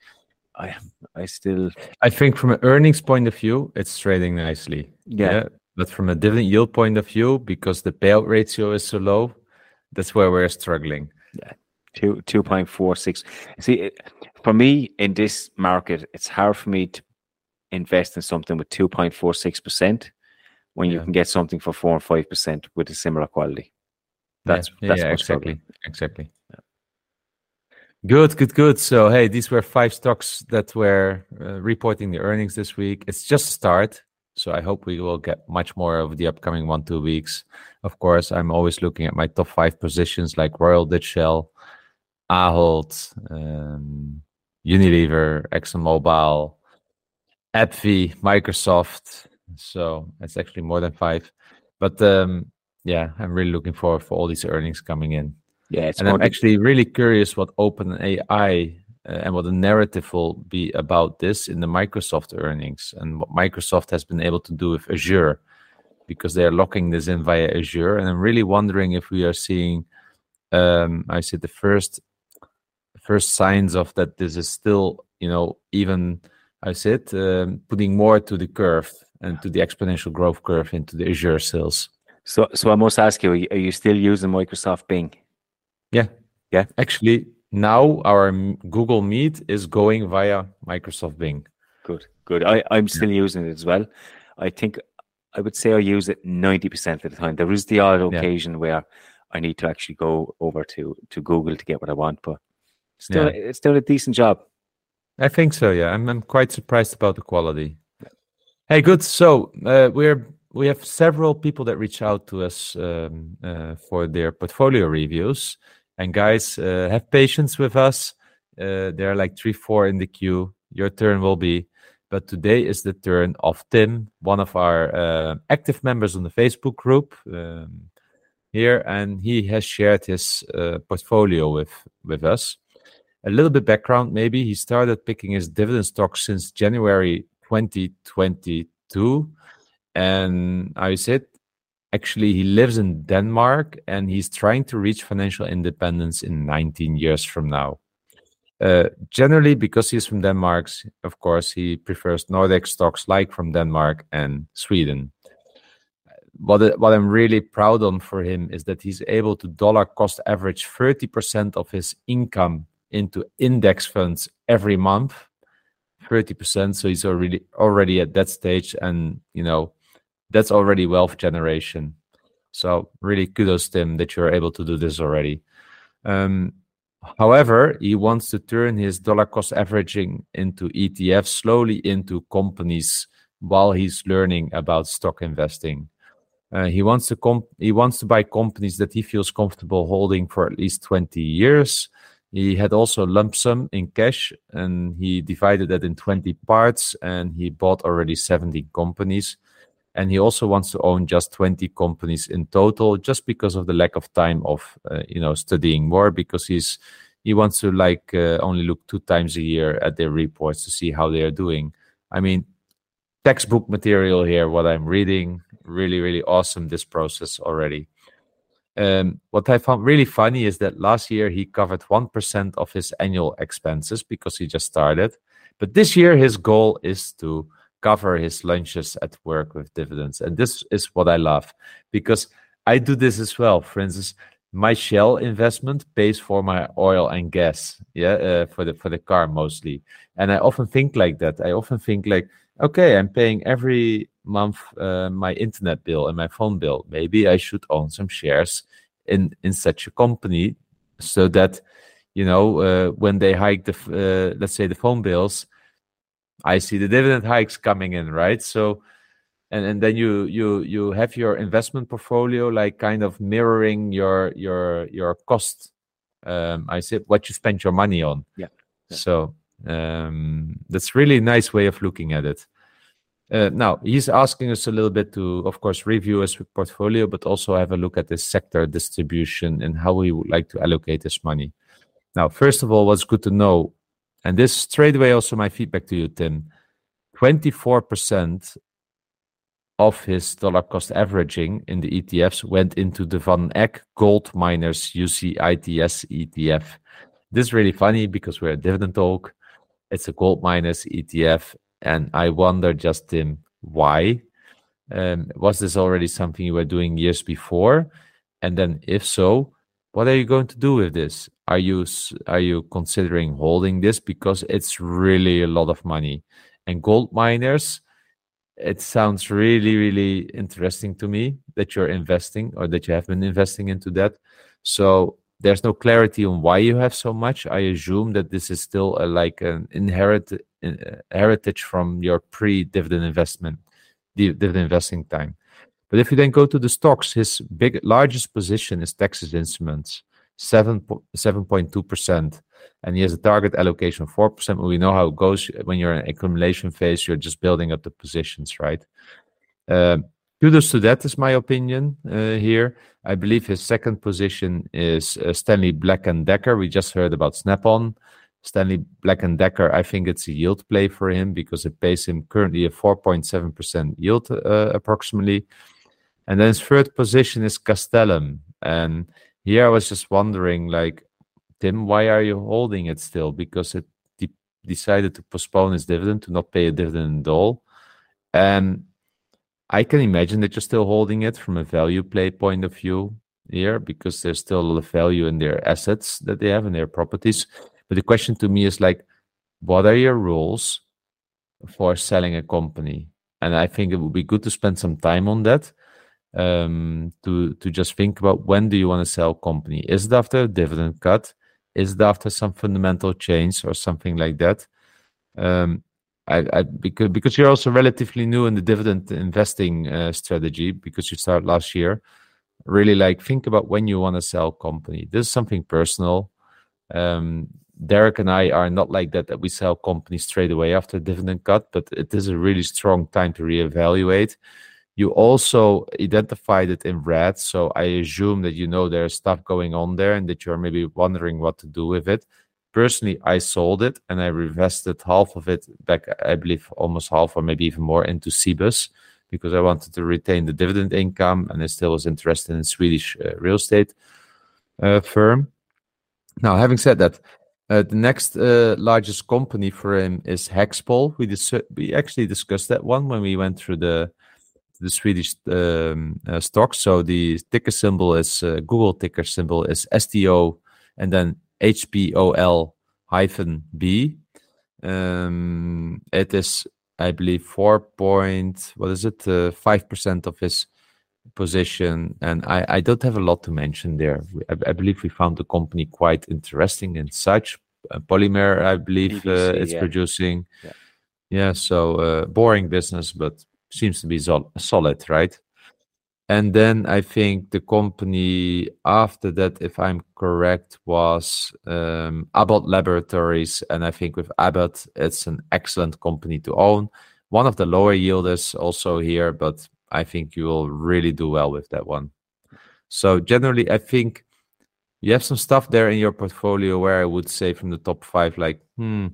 Speaker 1: I I still
Speaker 2: I think from an earnings point of view, it's trading nicely.
Speaker 1: Yeah. yeah.
Speaker 2: But from a dividend yield point of view, because the payout ratio is so low, that's where we're struggling.
Speaker 1: Yeah. Two two point four six. See, it, for me in this market, it's hard for me to invest in something with 2.46% when you can get something for 4 and 5% with a similar quality. That's
Speaker 2: yeah,
Speaker 1: that's
Speaker 2: yeah, exactly, exactly. Good, good, good. So, hey, these were five stocks that were uh, reporting the earnings this week. It's just a start. So, I hope we will get much more of the upcoming one, two weeks. Of course, I'm always looking at my top five positions like Royal Dutch Shell, Ahold, um, Unilever, ExxonMobil, AbbVie, Microsoft. So, it's actually more than five. But um, yeah, I'm really looking forward for all these earnings coming in
Speaker 1: Yeah, it's
Speaker 2: and I'm actually really curious what OpenAI uh, and what the narrative will be about this in the Microsoft earnings and what Microsoft has been able to do with Azure because they are locking this in via Azure. And I'm really wondering if we are seeing, um, I said, the first first signs of that this is still, you know, even I said, um, putting more to the curve and to the exponential growth curve into the Azure sales.
Speaker 1: so so I must ask you, are you, still using Microsoft Bing? Yeah, yeah.
Speaker 2: Actually, now our Google Meet is going via Microsoft Bing.
Speaker 1: Good, good. I, I'm still using it as well. I think I would say I use it 90% of the time. There is the odd
Speaker 2: Yeah.
Speaker 1: occasion where I need to actually go over to, to Google to get what I want, but still,
Speaker 2: Yeah.
Speaker 1: it's still a decent job.
Speaker 2: I think so. Yeah, I'm, I'm quite surprised about the quality. Hey, good. So uh, we're we have several people that reach out to us um, uh, for their portfolio reviews. And guys, uh, have patience with us. Uh, there are like three, four in the queue. Your turn will be. But today is the turn of Tim, one of our uh, active members on the Facebook group um, here, and he has shared his uh, portfolio with with us a little bit background maybe he started picking his dividend stocks since january 2022 and i said actually he lives in denmark and he's trying to reach financial independence in 19 years from now. Uh, generally because he's from denmark of course he prefers nordic stocks like from denmark and sweden. What what I'm really proud on for him is that he's able to dollar cost average 30% of his income into index funds every month 30% so he's already already at that stage and you know that's already wealth generation. So really kudos tim that you're able to do this already. Um, however he wants to turn his dollar cost averaging into etfs slowly into companies while he's learning about stock investing. Uh, he wants to comp- he wants to buy companies that he feels comfortable holding for at least 20 years he had also lump sum in cash and he divided that in 20 parts and he bought already 70 companies. And he also wants to own just 20 companies in total just because of the lack of time of, uh, you know, studying more because he's, he wants to like uh, only look two times a year at their reports to see how they are doing. I mean, textbook material here, what I'm reading, really, really awesome, this process already. Um, what I found really funny is that last year he covered 1% of his annual expenses because he just started. But this year his goal is to cover his lunches at work with dividends. And this is what I love because I do this as well. For instance, my Shell investment pays for my oil and gas, yeah, uh, for the for the car mostly. And I often think like that. I often think like, okay, I'm paying every month uh, my internet bill and my phone bill. Maybe I should own some shares in in such a company so that you know uh, when they hike the uh, let's say the phone bills, I see the dividend hikes coming in, right? So. And, and then you you you have your investment portfolio like kind of mirroring your your your cost um i said what you spend your money on
Speaker 1: Yeah. Yeah.
Speaker 2: so um that's really nice way of looking at it uh, now he's asking us a little bit to, of course, review his portfolio, but also have a look at the sector distribution and how he would like to allocate his money. Now, first of all, what's good to know, and this straight away also my feedback to you, Tim. Twenty-four percent of his dollar cost averaging in the ETFs went into the Van Eck Gold Miners UCITS ETF. This is really funny because we're a dividend talk. It's a gold miners ETF, and I wonder, Justin, why? Um, was this already something you were doing years before? And then, if so, what are you going to do with this? Are you are you considering holding this because it's really a lot of money? and gold miners, it sounds really, really interesting to me that you're investing or that you have been investing into that. So there's no clarity on why you have so much. I assume that this is still a, like an inherited uh, heritage from your pre-dividend investment, dividend investing time. But if you then go to the stocks, his big largest position is Texas Instruments, seven seven point two percent, and he has a target allocation of four percent. We know how it goes when you're in accumulation phase; you're just building up the positions, right? Uh, kudos to that, is my opinion uh, here. I believe his second position is uh, Stanley Black and Decker. We just heard about Snap-on. Stanley Black and Decker, I think it's a yield play for him because it pays him currently a 4.7% yield uh, approximately. And then his third position is Castellum. And here I was just wondering, like, Tim, why are you holding it still? Because it de- decided to postpone its dividend, to not pay a dividend at all. And I can imagine that you're still holding it from a value play point of view here because there's still a lot of value in their assets that they have in their properties. But the question to me is like, what are your rules for selling a company? And I think it would be good to spend some time on that um, to to just think about when do you want to sell a company? Is it after a dividend cut? Is it after some fundamental change or something like that? Um, I, I, because because you're also relatively new in the dividend investing uh, strategy because you started last year. Really, like think about when you want to sell company. This is something personal. Um, Derek and I are not like that that we sell companies straight away after dividend cut, but it is a really strong time to reevaluate. You also identified it in red, so I assume that you know there's stuff going on there and that you're maybe wondering what to do with it. Personally, I sold it and I reinvested half of it back, I believe almost half or maybe even more into Cibus because I wanted to retain the dividend income and I still was interested in Swedish uh, real estate uh, firm. Now, having said that, uh, the next uh, largest company for him is Hexpol. We dis- we actually discussed that one when we went through the the Swedish um, uh, stocks. So the ticker symbol is uh, Google ticker symbol is STO, and then HPOL hyphen B. Um, it is, I believe, four point what is it, uh, five percent of his position, and I, I don't have a lot to mention there. I, I believe we found the company quite interesting and such. Uh, polymer, I believe, PVC, uh, it's yeah. producing. Yeah. yeah so uh, boring business, but seems to be sol- solid, right? And then I think the company after that, if I'm correct, was um, Abbott Laboratories. And I think with Abbott, it's an excellent company to own. One of the lower yielders also here, but I think you will really do well with that one. So generally, I think you have some stuff there in your portfolio where I would say from the top five, like, hmm,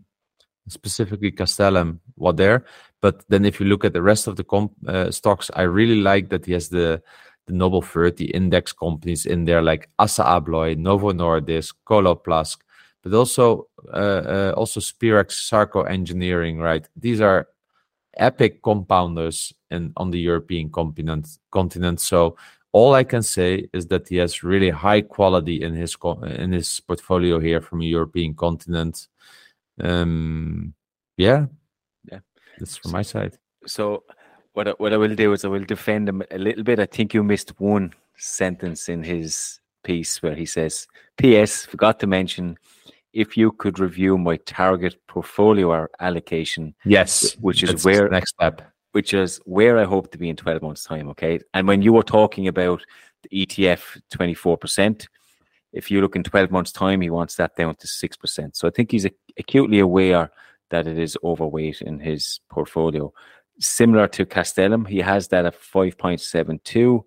Speaker 2: specifically Castellum, what there. But then if you look at the rest of the comp, uh, stocks, I really like that he has the the Noble 30 index companies in there, like Assa Abloy, Novo Nordisk, Coloplast, but also uh, uh, also Spirax Sarco Engineering, right? These are epic compounders in on the European continent. Continent. So all I can say is that he has really high quality in his in his portfolio here from a European continent. Um, yeah, yeah, that's from my side.
Speaker 1: So what I, what I will do is I will defend him a little bit. I think you missed one sentence in his piece where he says, "P.S. Forgot to mention." If you could review my target portfolio allocation.
Speaker 2: Yes,
Speaker 1: which is where
Speaker 2: next step.
Speaker 1: Which is where I hope to be in 12 months' time. Okay. And when you were talking about the ETF 24%, if you look in 12 months' time, he wants that down to 6%. So I think he's acutely aware that it is overweight in his portfolio. Similar to Castellum, he has that at 5.72.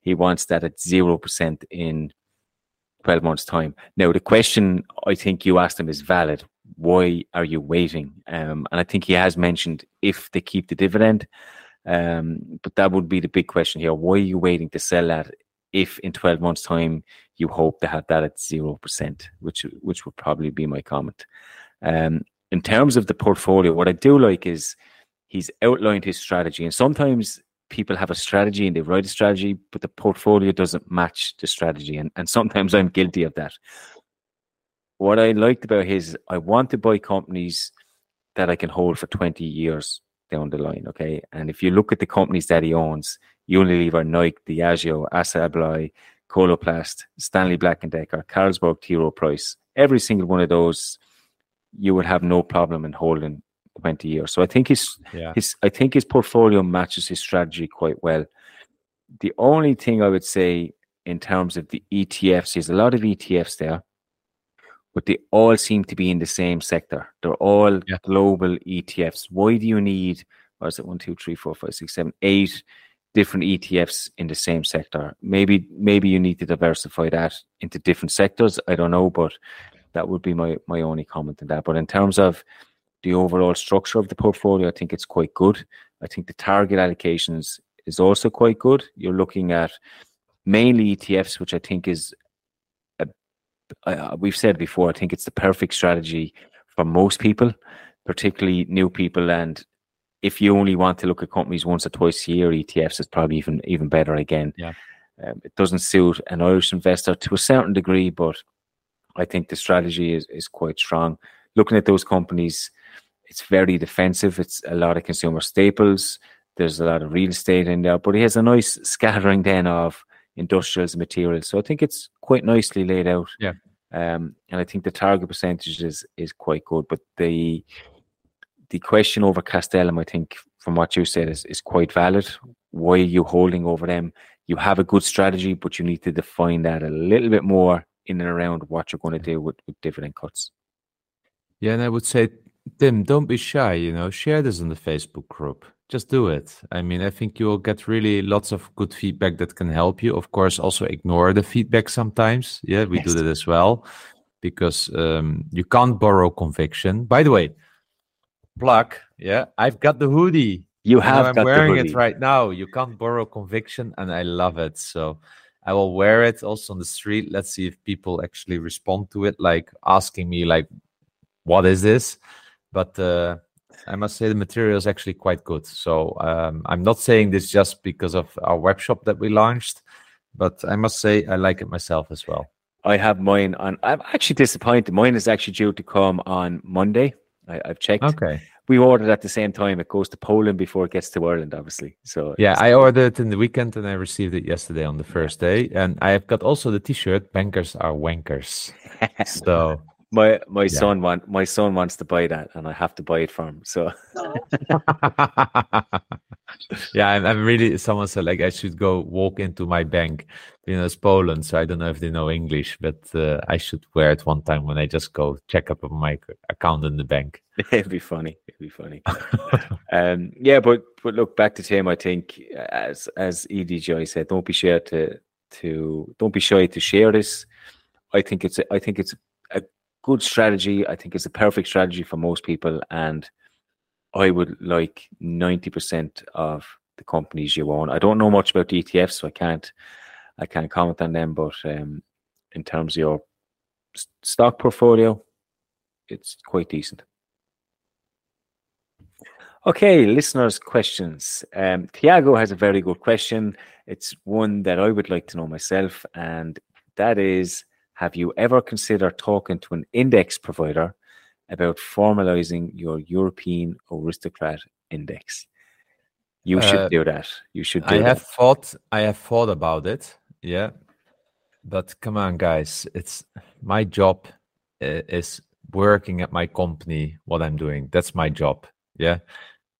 Speaker 1: He wants that at 0% in 12 months' time. Now, the question I think you asked him is valid. Why are you waiting? Um, and I think he has mentioned if they keep the dividend. Um, but that would be the big question here. Why are you waiting to sell that if in 12 months' time you hope to have that at 0%, which, which would probably be my comment. Um, in terms of the portfolio, what I do like is he's outlined his strategy. And sometimes people have a strategy and they write a strategy, but the portfolio doesn't match the strategy. And, and sometimes I'm guilty of that. What I liked about his, I want to buy companies that I can hold for 20 years down the line. Okay. And if you look at the companies that he owns, Unilever, Nike, Diageo, Assa Abloy, Coloplast, Stanley Black and Decker, Carlsberg, T. Rowe Price, every single one of those, you would have no problem in holding 20 years. So I think his, yeah. his, I think his portfolio matches his strategy quite well. The only thing I would say in terms of the ETFs, there's a lot of ETFs there, but they all seem to be in the same sector. They're all yeah. global ETFs. Why do you need, what is it, one, two, three, four, five, six, seven, eight different ETFs in the same sector? Maybe, maybe you need to diversify that into different sectors. I don't know, but that would be my my only comment on that. But in terms of the overall structure of the portfolio, I think it's quite good. I think the target allocations is also quite good. You're looking at mainly ETFs, which I think is, a, uh, we've said before, I think it's the perfect strategy for most people, particularly new people. And if you only want to look at companies once or twice a year, ETFs is probably even even better again.
Speaker 2: Yeah.
Speaker 1: Um, it doesn't suit an Irish investor to a certain degree, but I think the strategy is, is quite strong. Looking at those companies, it's very defensive. It's a lot of consumer staples. There's a lot of real estate in there, but he has a nice scattering then of industrials and materials. So I think it's quite nicely laid out.
Speaker 2: Yeah.
Speaker 1: Um, and I think the target percentage is is quite good. But the the question over Castellum, I think, from what you said, is, is quite valid. Why are you holding over them? You have a good strategy, but you need to define that a little bit more in and around what you're going to do with, with dividend cuts.
Speaker 2: Yeah, and I would say, Tim, don't be shy. You know, share this in the Facebook group just do it. I mean, I think you'll get really lots of good feedback that can help you. Of course, also ignore the feedback sometimes. Yeah, we yes. do that as well because um, you can't borrow conviction. By the way, plug. Yeah, I've got the hoodie.
Speaker 1: You have.
Speaker 2: I'm wearing it right now. You can't borrow conviction, and I love it. So I will wear it also on the street. Let's see if people actually respond to it, like asking me, like, "What is this?" But uh, I must say the material is actually quite good. So um, I'm not saying this just because of our web shop that we launched, but I must say I like it myself as well.
Speaker 1: I have mine on. I'm actually disappointed. Mine is actually due to come on Monday. I, have checked.
Speaker 2: Okay.
Speaker 1: We ordered at the same time. It goes to Poland before it gets to Ireland, obviously. So
Speaker 2: yeah, I ordered it in the weekend and I received it yesterday on the first day. And I have got also the T-shirt. Bankers are wankers. so
Speaker 1: my my yeah. son want my son wants to buy that and i have to buy it for him so.
Speaker 2: Yeah I'm, I'm, really someone said like i should go walk into my bank you know it's poland so i don't know if they know english but uh, i should wear it one time when i just go check up on my account in the bank.
Speaker 1: It'd be funny it'd be funny. Um yeah but but look back to tim i think as as edgi said don't be shy to to don't be shy to share this. I think it's i think it's good strategy. I think it's a perfect strategy for most people. And I would like 90% of the companies you own. I don't know much about the ETFs, so I can't I can't comment on them. But um, in terms of your stock portfolio, it's quite decent. Okay, listeners' questions. Um, Tiago has a very good question. It's one that I would like to know myself, and that is have you ever considered talking to an index provider about formalizing your European aristocrat index? You should uh, do that. You should do
Speaker 2: I
Speaker 1: that.
Speaker 2: have thought I have thought about it. Yeah. But come on guys, it's my job uh, is working at my company what I'm doing. That's my job. Yeah.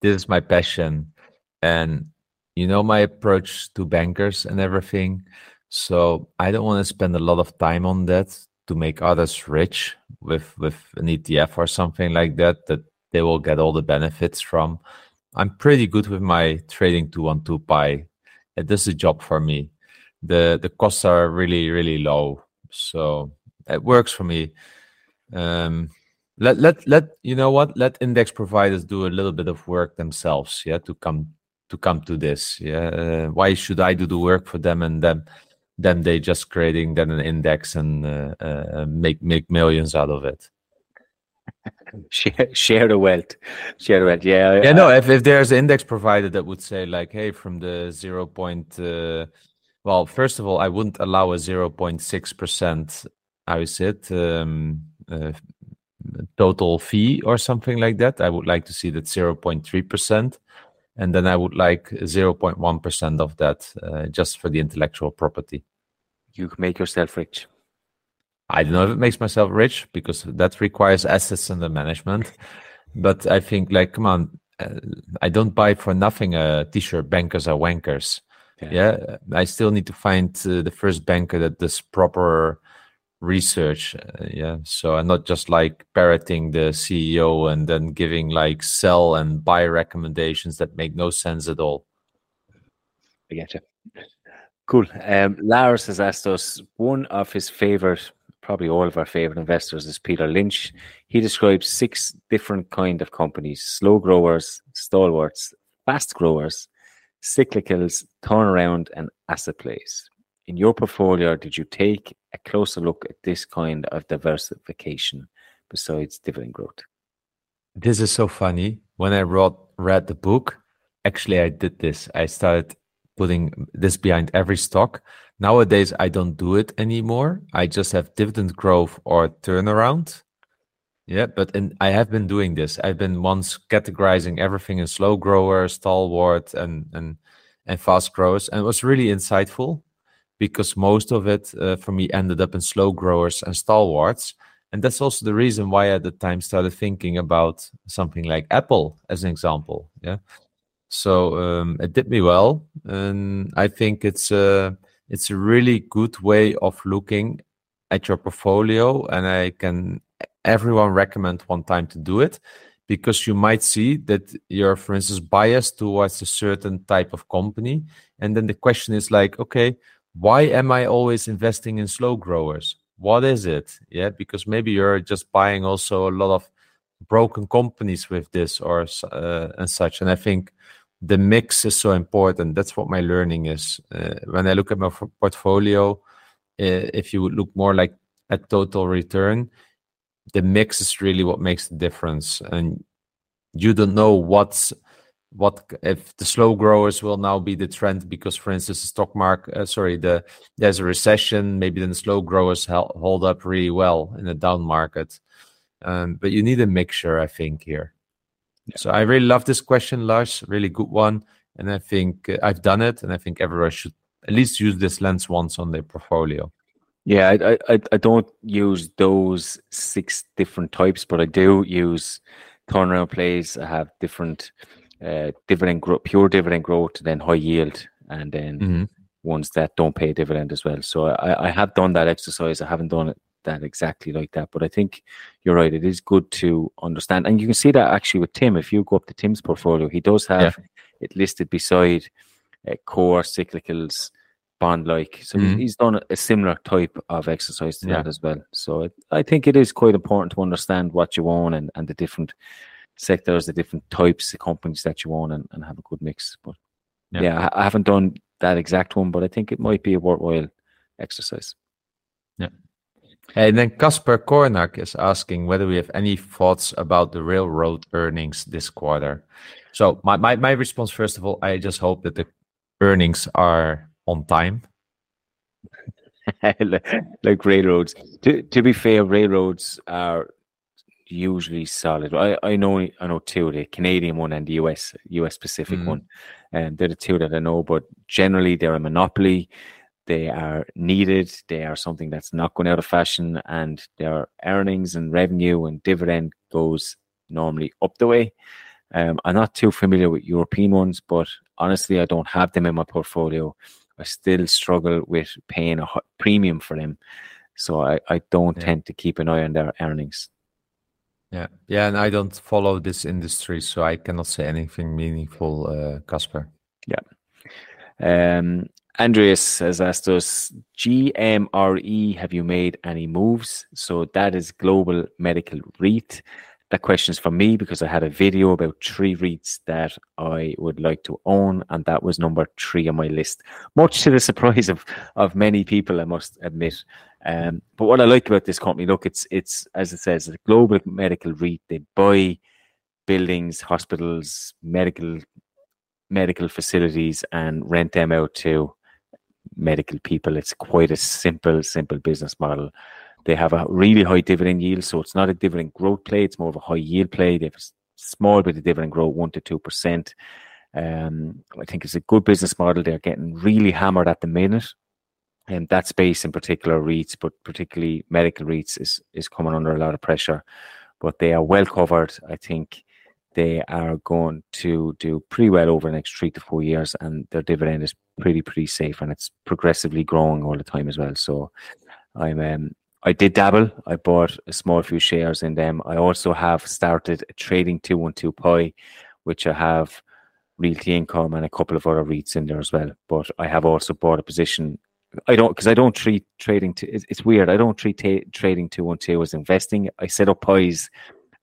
Speaker 2: This is my passion and you know my approach to bankers and everything so I don't want to spend a lot of time on that to make others rich with with an ETF or something like that that they will get all the benefits from. I'm pretty good with my trading two on two pi. It does a job for me. The the costs are really really low, so it works for me. Um, let let let you know what let index providers do a little bit of work themselves yeah to come to come to this yeah why should i do the work for them and then then they just creating then an index and uh, uh, make make millions out of it.
Speaker 1: share, share the wealth, share the wealth. Yeah,
Speaker 2: yeah. no, if if there's an index provider that would say like, hey, from the zero point, uh, well, first of all, I wouldn't allow a zero point six percent. How is it? Um, uh, total fee or something like that. I would like to see that 0.3%. And then I would like 0.1% of that uh, just for the intellectual property.
Speaker 1: You make yourself rich.
Speaker 2: I don't know if it makes myself rich because that requires assets under management. But I think, like, come on, uh, I don't buy for nothing a t-shirt. Bankers are wankers. Yeah, yeah I still need to find uh, the first banker that does proper research. Uh, yeah, so I'm not just like parroting the CEO and then giving like sell and buy recommendations that make no sense at all.
Speaker 1: I get you. Cool. Um, Lars has asked us one of his favorite probably all of our favorite investors is Peter Lynch. He describes six different kind of companies: slow growers, stalwarts, fast growers, cyclicals, turnaround, and asset plays. In your portfolio, did you take a closer look at this kind of diversification besides dividend growth?
Speaker 2: This is so funny. When I wrote, read the book, actually, I did this. I started putting this behind every stock Nowadays, I don't do it anymore. I just have dividend growth or turnaround. Yeah, but in, I have been doing this. I've been once categorizing everything in slow growers, stalwart, and and and fast growers, and it was really insightful because most of it uh, for me ended up in slow growers and stalwarts. And that's also the reason why I at the time started thinking about something like Apple as an example. Yeah. So um, it did me well. And I think it's uh, it's a really good way of looking at your portfolio and i can everyone recommend one time to do it because you might see that you're for instance biased towards a certain type of company and then the question is like okay why am i always investing in slow growers what is it yeah because maybe you're just buying also a lot of broken companies with this or uh, and such and i think the mix is so important. That's what my learning is. Uh, when I look at my portfolio, uh, if you look more like at total return, the mix is really what makes the difference. And you don't know what's what if the slow growers will now be the trend because, for instance, the stock market, uh, sorry, the there's a recession. Maybe then the slow growers hold up really well in a down market. Um, but you need a mixture, I think, here. Yeah. So I really love this question, Lars. Really good one, and I think uh, I've done it, and I think everyone should at least use this lens once on their portfolio.
Speaker 1: Yeah, I, I I don't use those six different types, but I do use turnaround plays. I have different uh, dividend growth, pure dividend growth, then high yield, and then mm-hmm. ones that don't pay dividend as well. So I, I have done that exercise. I haven't done it that exactly like that. But I think you're right. It is good to understand, and you can see that actually with Tim. If you go up to Tim's portfolio, he does have yeah. it listed beside uh, core cyclicals, bond like. So mm-hmm. he's done a similar type of exercise to yeah. that as well. So it, I think it is quite important to understand what you own and, and the different sectors, the different types of companies that you own, and, and have a good mix. But yeah, yeah I, I haven't done that exact one, but I think it might be a worthwhile exercise.
Speaker 2: Yeah. And then Casper Kornak is asking whether we have any thoughts about the railroad earnings this quarter. So my, my, my response, first of all, I just hope that the earnings are on time.
Speaker 1: like railroads. To to be fair, railroads are usually solid. I, I know I know two, the Canadian one and the US US Pacific mm. one. And um, they're the two that I know, but generally they're a monopoly. They are needed. They are something that's not going out of fashion, and their earnings and revenue and dividend goes normally up the way. Um, I'm not too familiar with European ones, but honestly, I don't have them in my portfolio. I still struggle with paying a premium for them, so I, I don't yeah. tend to keep an eye on their earnings.
Speaker 2: Yeah, yeah, and I don't follow this industry, so I cannot say anything meaningful, uh, Casper.
Speaker 1: Yeah. Um, Andreas has asked us, GMRE, have you made any moves? So that is Global Medical REIT. That question is for me because I had a video about three REITs that I would like to own, and that was number three on my list. Much to the surprise of, of many people, I must admit. Um, but what I like about this company, look, it's it's as it says, a global medical REIT. They buy buildings, hospitals, medical medical facilities, and rent them out to medical people. It's quite a simple, simple business model. They have a really high dividend yield, so it's not a dividend growth play; it's more of a high yield play. They have a small bit of dividend growth, one to two percent. Um, I think it's a good business model. They're getting really hammered at the minute, and that space in particular, REITs, but particularly medical REITs, is is coming under a lot of pressure. But they are well covered. I think they are going to do pretty well over the next three to four years, and their dividend is pretty pretty safe, and it's progressively growing all the time as well. So, I'm um, I did dabble. I bought a small few shares in them. I also have started trading two one two pie, which I have realty income and a couple of other REITs in there as well. But I have also bought a position. I don't because I don't treat trading. To, it's, it's weird. I don't treat trading two one two as investing. I set up pies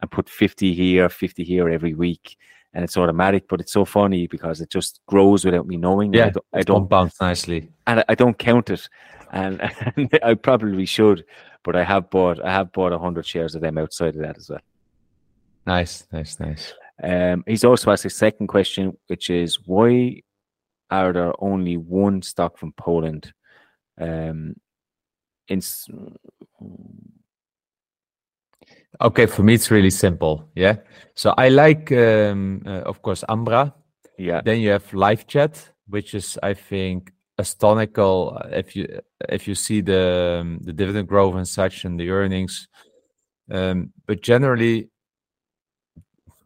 Speaker 1: and put 50 here, 50 here every week. And it's automatic, but it's so funny because it just grows without me knowing.
Speaker 2: Yeah,
Speaker 1: I don't, I don't
Speaker 2: bounce nicely,
Speaker 1: and I, don't count it, and, and, I probably should, but I have bought I have bought hundred shares of them outside of that as well.
Speaker 2: Nice, nice, nice.
Speaker 1: Um, he's also asked a second question, which is why are there only one stock from Poland? Um, in
Speaker 2: Okay, for me it's really simple. Yeah. So I like, um, uh, of course, Ambra.
Speaker 1: Yeah.
Speaker 2: Then you have LiveChat, which is, I think, astronomical. Uh, if you if you see the um, the dividend growth and such and the earnings, um, but generally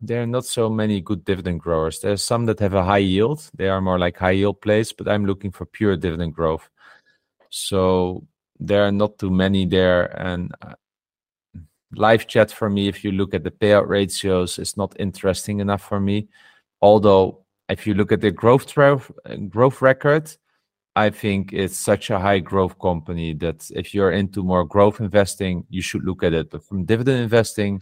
Speaker 2: there are not so many good dividend growers. There's some that have a high yield. They are more like high yield plays, but I'm looking for pure dividend growth. So there are not too many there, and uh, LiveChat for me, if you look at the payout ratios, is not interesting enough for me. Although, if you look at the growth growth record, I think it's such a high growth company that if you're into more growth investing, you should look at it. But from dividend investing,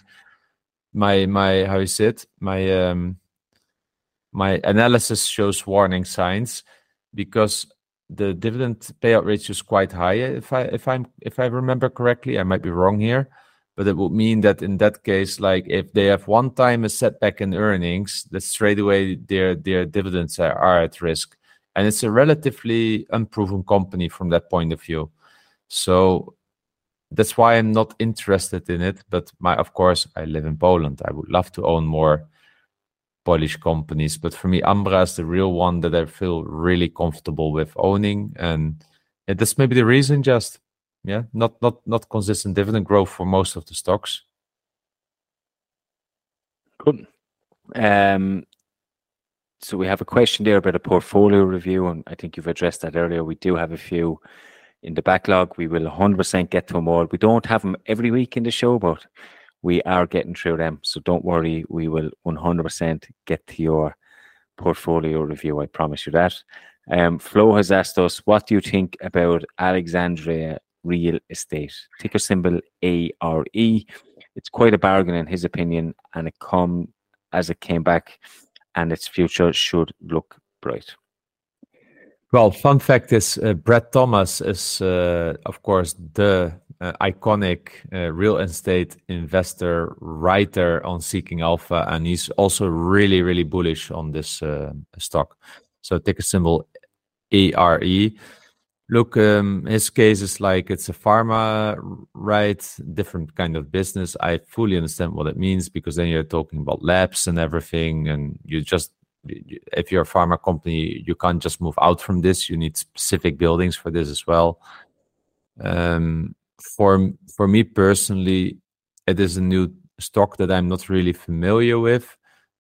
Speaker 2: my my how is it? My um my analysis shows warning signs because the dividend payout ratio is quite high. If I if I'm if I remember correctly, I might be wrong here but it would mean that in that case, like if they have one time a setback in earnings, that straight away their their dividends are, are at risk. And it's a relatively unproven company from that point of view. So that's why I'm not interested in it. But my of course I live in Poland. I would love to own more Polish companies. But for me, Ambra is the real one that I feel really comfortable with owning. And that's maybe the reason just yeah, not not not consistent dividend growth for most of the stocks.
Speaker 1: Good. Um, so we have a question there about a portfolio review, and I think you've addressed that earlier. We do have a few in the backlog. We will 100% get to them all. We don't have them every week in the show, but we are getting through them. So don't worry, we will 100% get to your portfolio review. I promise you that. Um, Flo has asked us, what do you think about Alexandria real estate. Ticker symbol ARE. It's quite a bargain in his opinion, and it come as it came back, and its future should look bright.
Speaker 2: Well, fun fact is uh, Brad Thomas is, uh, of course, the uh, iconic uh, real estate investor writer on Seeking Alpha, and he's also really, really bullish on this uh, stock. So ticker symbol ARE. Look, um, his case is like it's a pharma, right? Different kind of business. I fully understand what it means because then you're talking about labs and everything, and you just if you're a pharma company, you can't just move out from this. You need specific buildings for this as well. Um, for for me personally, it is a new stock that I'm not really familiar with.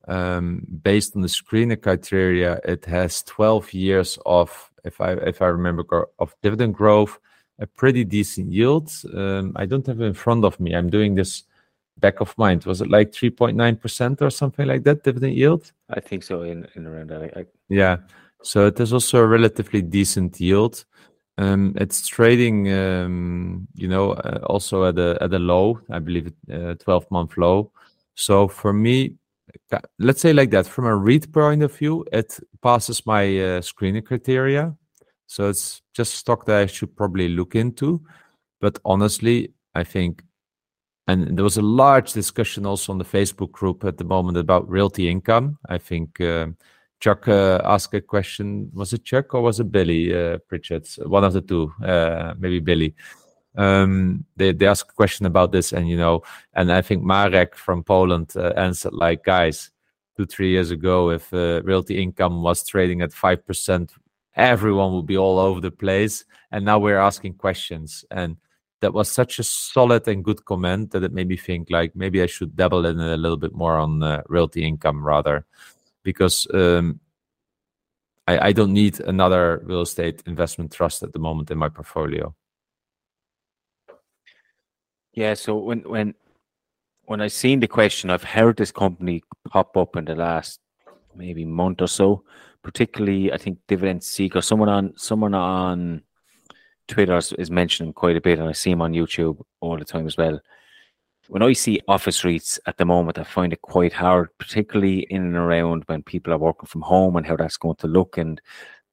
Speaker 2: Um, based on the screener criteria, it has 12 years of if I if I remember of dividend growth, a pretty decent yield. Um, I don't have it in front of me. I'm doing this back of mind. Was it like 3.9 percent or something like that dividend yield?
Speaker 1: I think so. In in around that. I,
Speaker 2: yeah. So it is also a relatively decent yield. Um, it's trading, um, you know, uh, also at a at a low. I believe uh, 12 month low. So for me, let's say like that. From a REIT point of view it passes my uh, screening criteria. So it's just stock that i should probably look into. But honestly i think and there was a large discussion also on the facebook group at the moment about realty income. I think uh, chuck uh, asked a question. Was it chuck or was it billy uh, one of the two uh, maybe billy Um, they they asked a question about this, and you know, and I think Marek from Poland uh, answered like, guys, two three years ago, if uh, realty income was trading at five percent, everyone would be all over the place, and now we're asking questions, and that was such a solid and good comment that it made me think like maybe I should dabble in a little bit more on uh, realty income rather, because um, I, I don't need another real estate investment trust at the moment in my portfolio.
Speaker 1: Yeah, so when when when I seen the question, I've heard this company pop up in the last maybe month or so. Particularly, I think Dividend Seeker. Someone on someone on Twitter is, is mentioning quite a bit, and I see him on YouTube all the time as well. When I see office REITs at the moment, I find it quite hard, particularly in and around when people are working from home and how that's going to look. And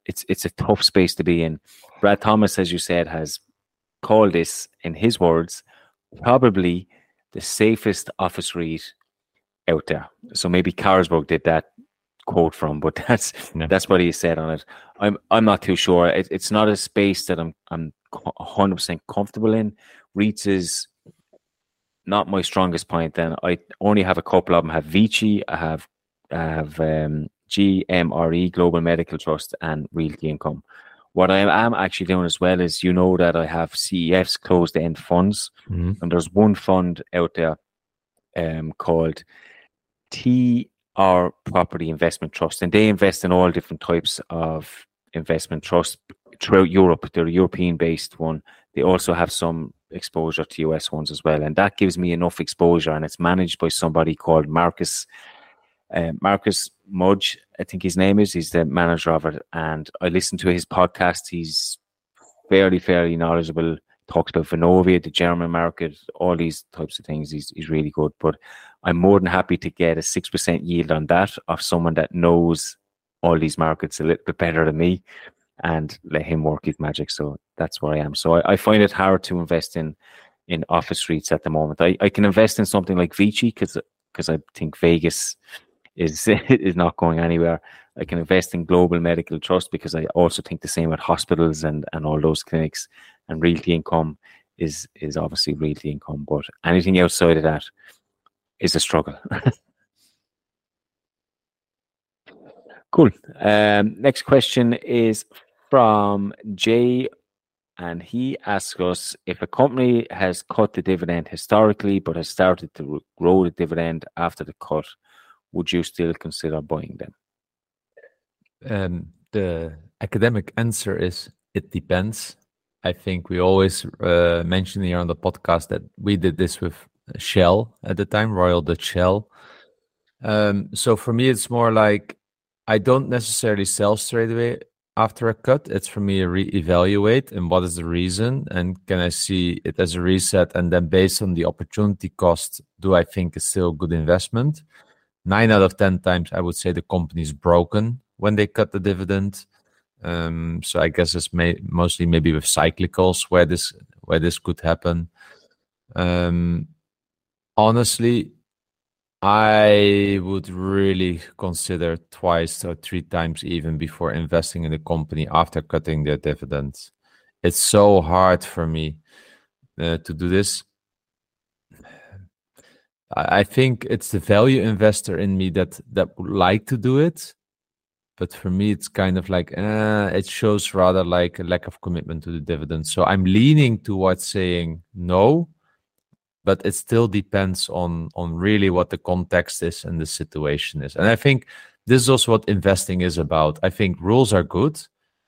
Speaker 1: it's it's a tough space to be in. Brad Thomas, as you said, has called this, in his words, probably the safest office REIT out there. So maybe Carlsberg did that quote from, but that's yeah. that's what he said on it. I'm I'm not too sure. It, it's not a space that I'm I'm 100 percent comfortable in. REITs is not my strongest point. Then I only have a couple of them. I have Vici, I have I have um, GMRE Global Medical Trust and Realty Income. What I am actually doing as well is, you know, that I have CEFs closed end funds, mm-hmm. and there's one fund out there um, called TR Property Investment Trust, and they invest in all different types of investment trusts throughout Europe. They're a European based one. They also have some exposure to US ones as well. And that gives me enough exposure. And it's managed by somebody called Marcus uh, Marcus Mudge, I think his name is. He's the manager of it. And I listened to his podcast. He's fairly, fairly knowledgeable. Talks about Vonovia, the German market, all these types of things. He's, he's really good. But I'm more than happy to get a 6% yield on that of someone that knows all these markets a little bit better than me and let him work his magic. So that's where I am. So I, I find it hard to invest in in office REITs at the moment. I, I can invest in something like Vici because because I think Vegas is is not going anywhere. I can invest in global medical trust because I also think the same with hospitals and and all those clinics. And realty income is is obviously realty income, but anything outside of that is a struggle. cool. Um, next question is from Jay, and he asks us if a company has cut the dividend historically but has started to grow the dividend after the cut, would you still consider buying them?
Speaker 2: Um, the academic answer is it depends. I think we always uh, mention here on the podcast that we did this with Shell at the time, Royal Dutch Shell. Um, so for me, it's more like I don't necessarily sell straight away after a cut. It's for me to re-evaluate and what is the reason, and can I see it as a reset, and then based on the opportunity cost, do I think it's still a good investment? Nine out of ten times, I would say the company is broken when they cut the dividend. Um, so I guess it's may, mostly maybe with cyclicals where this where this could happen. Um, honestly, I would really consider twice or three times even before investing in the company after cutting their dividends. It's so hard for me uh, to do this. I think it's the value investor in me that that would like to do it, but for me, it's kind of like uh, it shows rather like a lack of commitment to the dividend. So I'm leaning towards saying no, but it still depends on on really what the context is and the situation is. And i think this is also what investing is about. I think rules are good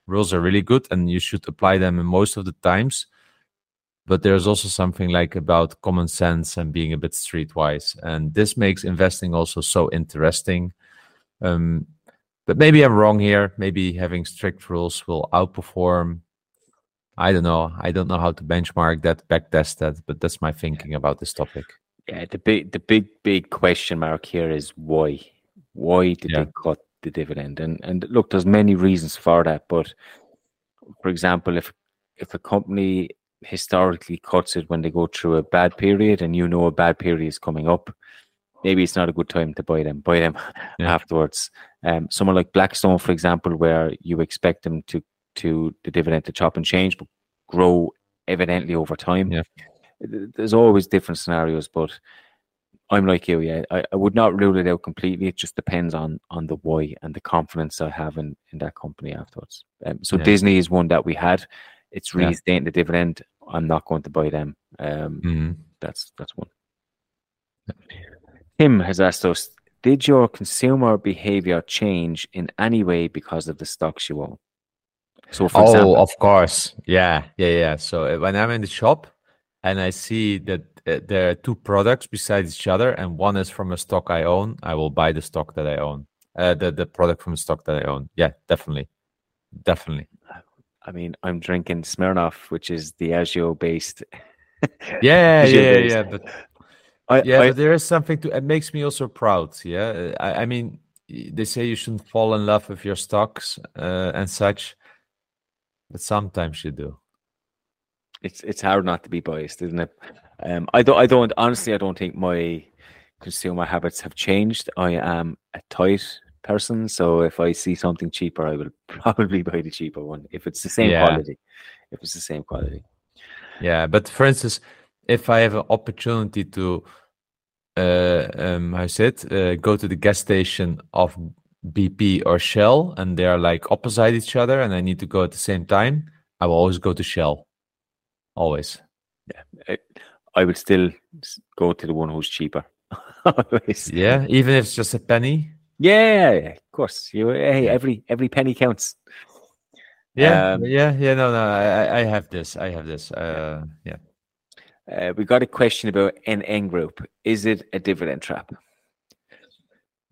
Speaker 2: rules are really good and you should apply them in most of the times but there's also something like about common sense and being a bit streetwise and this makes investing also so interesting um, but maybe i'm wrong here maybe having strict rules will outperform I don't know. I don't know how to benchmark that, backtest that, but that's my thinking about this topic.
Speaker 1: Yeah, the big, the big, big question mark here is why? Why did yeah. they cut the dividend? And and look, there's many reasons for that. But for example, if if a company historically cuts it when they go through a bad period, and you know a bad period is coming up, maybe it's not a good time to buy them. Buy them yeah. afterwards. Um, someone like Blackstone, for example, where you expect them to to the dividend to chop and change, but grow evidently over time.
Speaker 2: Yeah.
Speaker 1: There's always different scenarios, but I'm like you. Yeah, I, I would not rule it out completely. It just depends on on the why and the confidence I have in in that company afterwards. Um, so
Speaker 2: Yeah.
Speaker 1: Disney is one that we had. It's
Speaker 2: Yeah.
Speaker 1: reinstating the dividend. I'm not going to buy them. Um,
Speaker 2: Mhm.
Speaker 1: that's that's one. Tim has asked us: Did your consumer behavior change in any way because of the stocks you own? So, for
Speaker 2: oh,
Speaker 1: example,
Speaker 2: of course. Yeah, yeah, yeah. So uh, when I'm in the shop and I see that uh, there are two products beside each other, and one is from a stock I own, I will buy the stock that I own. Uh, the the product from the stock that I own. Yeah, definitely, definitely.
Speaker 1: I mean, I'm drinking Smirnoff, which is the Diageo based.
Speaker 2: Yeah,
Speaker 1: Diageo
Speaker 2: yeah,
Speaker 1: based.
Speaker 2: yeah. But
Speaker 1: I,
Speaker 2: yeah,
Speaker 1: I-
Speaker 2: but there is something to. It makes me also proud. Yeah, I, I mean, they say you shouldn't fall in love with your stocks uh, and such, but sometimes you do.
Speaker 1: it's it's hard not to be biased, isn't it? Um, I don't. I don't. Honestly, I don't think my consumer habits have changed. I am a tight person, so if I see something cheaper, I will probably buy the cheaper one if it's the same
Speaker 2: Yeah.
Speaker 1: quality. If it's the same quality.
Speaker 2: Yeah, but for instance, if I have an opportunity to, uh, um, how is it, uh, go to the gas station of BP or Shell, and they are like opposite each other, and I need to go at the same time, I will always go to Shell. Always.
Speaker 1: I, I would still go to the one who's cheaper. Always.
Speaker 2: Yeah, even if it's just a penny.
Speaker 1: Yeah, of course. You hey, every every penny counts.
Speaker 2: Yeah,
Speaker 1: Um,
Speaker 2: yeah, yeah. No, no, I, I- I have this. I have this. Uh, yeah.
Speaker 1: Uh, we got a question about NN Group. Is it a dividend trap?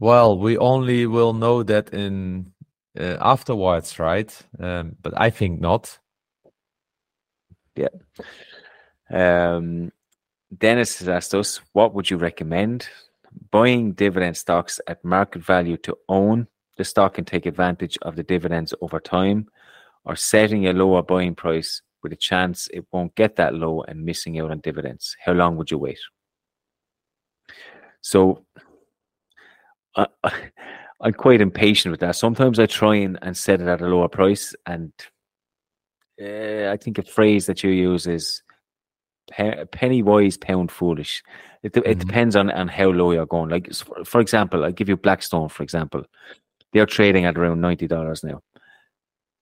Speaker 2: Well, we only will know that in uh, afterwards, right? Um, but I think not. Yeah.
Speaker 1: Um, Dennis has asked us, what would you recommend? Buying dividend stocks at market value to own the stock and take advantage of the dividends over time, or setting a lower buying price with a chance it won't get that low and missing out on dividends? How long would you wait? So, I, I'm quite impatient with that. Sometimes I try and, and set it at a lower price, and uh, I think a phrase that you use is pe- penny wise, pound foolish. It, it
Speaker 2: Mhm.
Speaker 1: depends on, on how low you're going. Like, for, example, I give you Blackstone, for example. They're trading at around $90 now.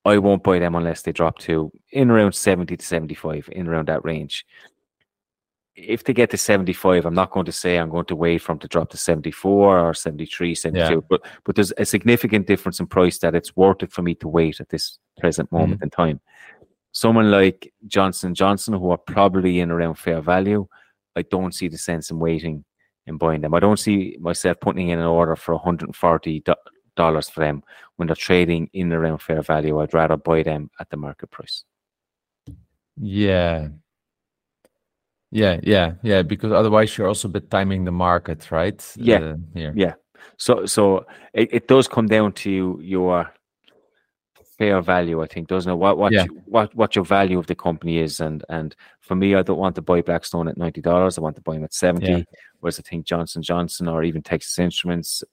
Speaker 1: I won't buy them unless they drop to in around 70 to 75, in around that range. If they get to 75, I'm not going to say I'm going to wait for them to drop to 74 or 73, 72, but, but there's a significant difference in price that it's worth it for me to wait at this present moment in time someone like Johnson Johnson, who are probably in around fair value, I don't see the sense in waiting and buying them. I don't see myself putting in an order for 140 dollars for them when they're trading in around fair value. I'd rather buy them at the market price.
Speaker 2: Yeah. Yeah, yeah, yeah. Because otherwise, you're also a bit timing the market, right?
Speaker 1: Yeah.
Speaker 2: Uh, here.
Speaker 1: Yeah. So so it, it does come down to your fair value, I think, doesn't it? What what
Speaker 2: Yeah.
Speaker 1: you- what what your value of the company is, and and for me, I don't want to buy Blackstone at ninety dollars. I want to buy them at seventy.
Speaker 2: Yeah.
Speaker 1: Whereas I think Johnson Johnson or even Texas Instruments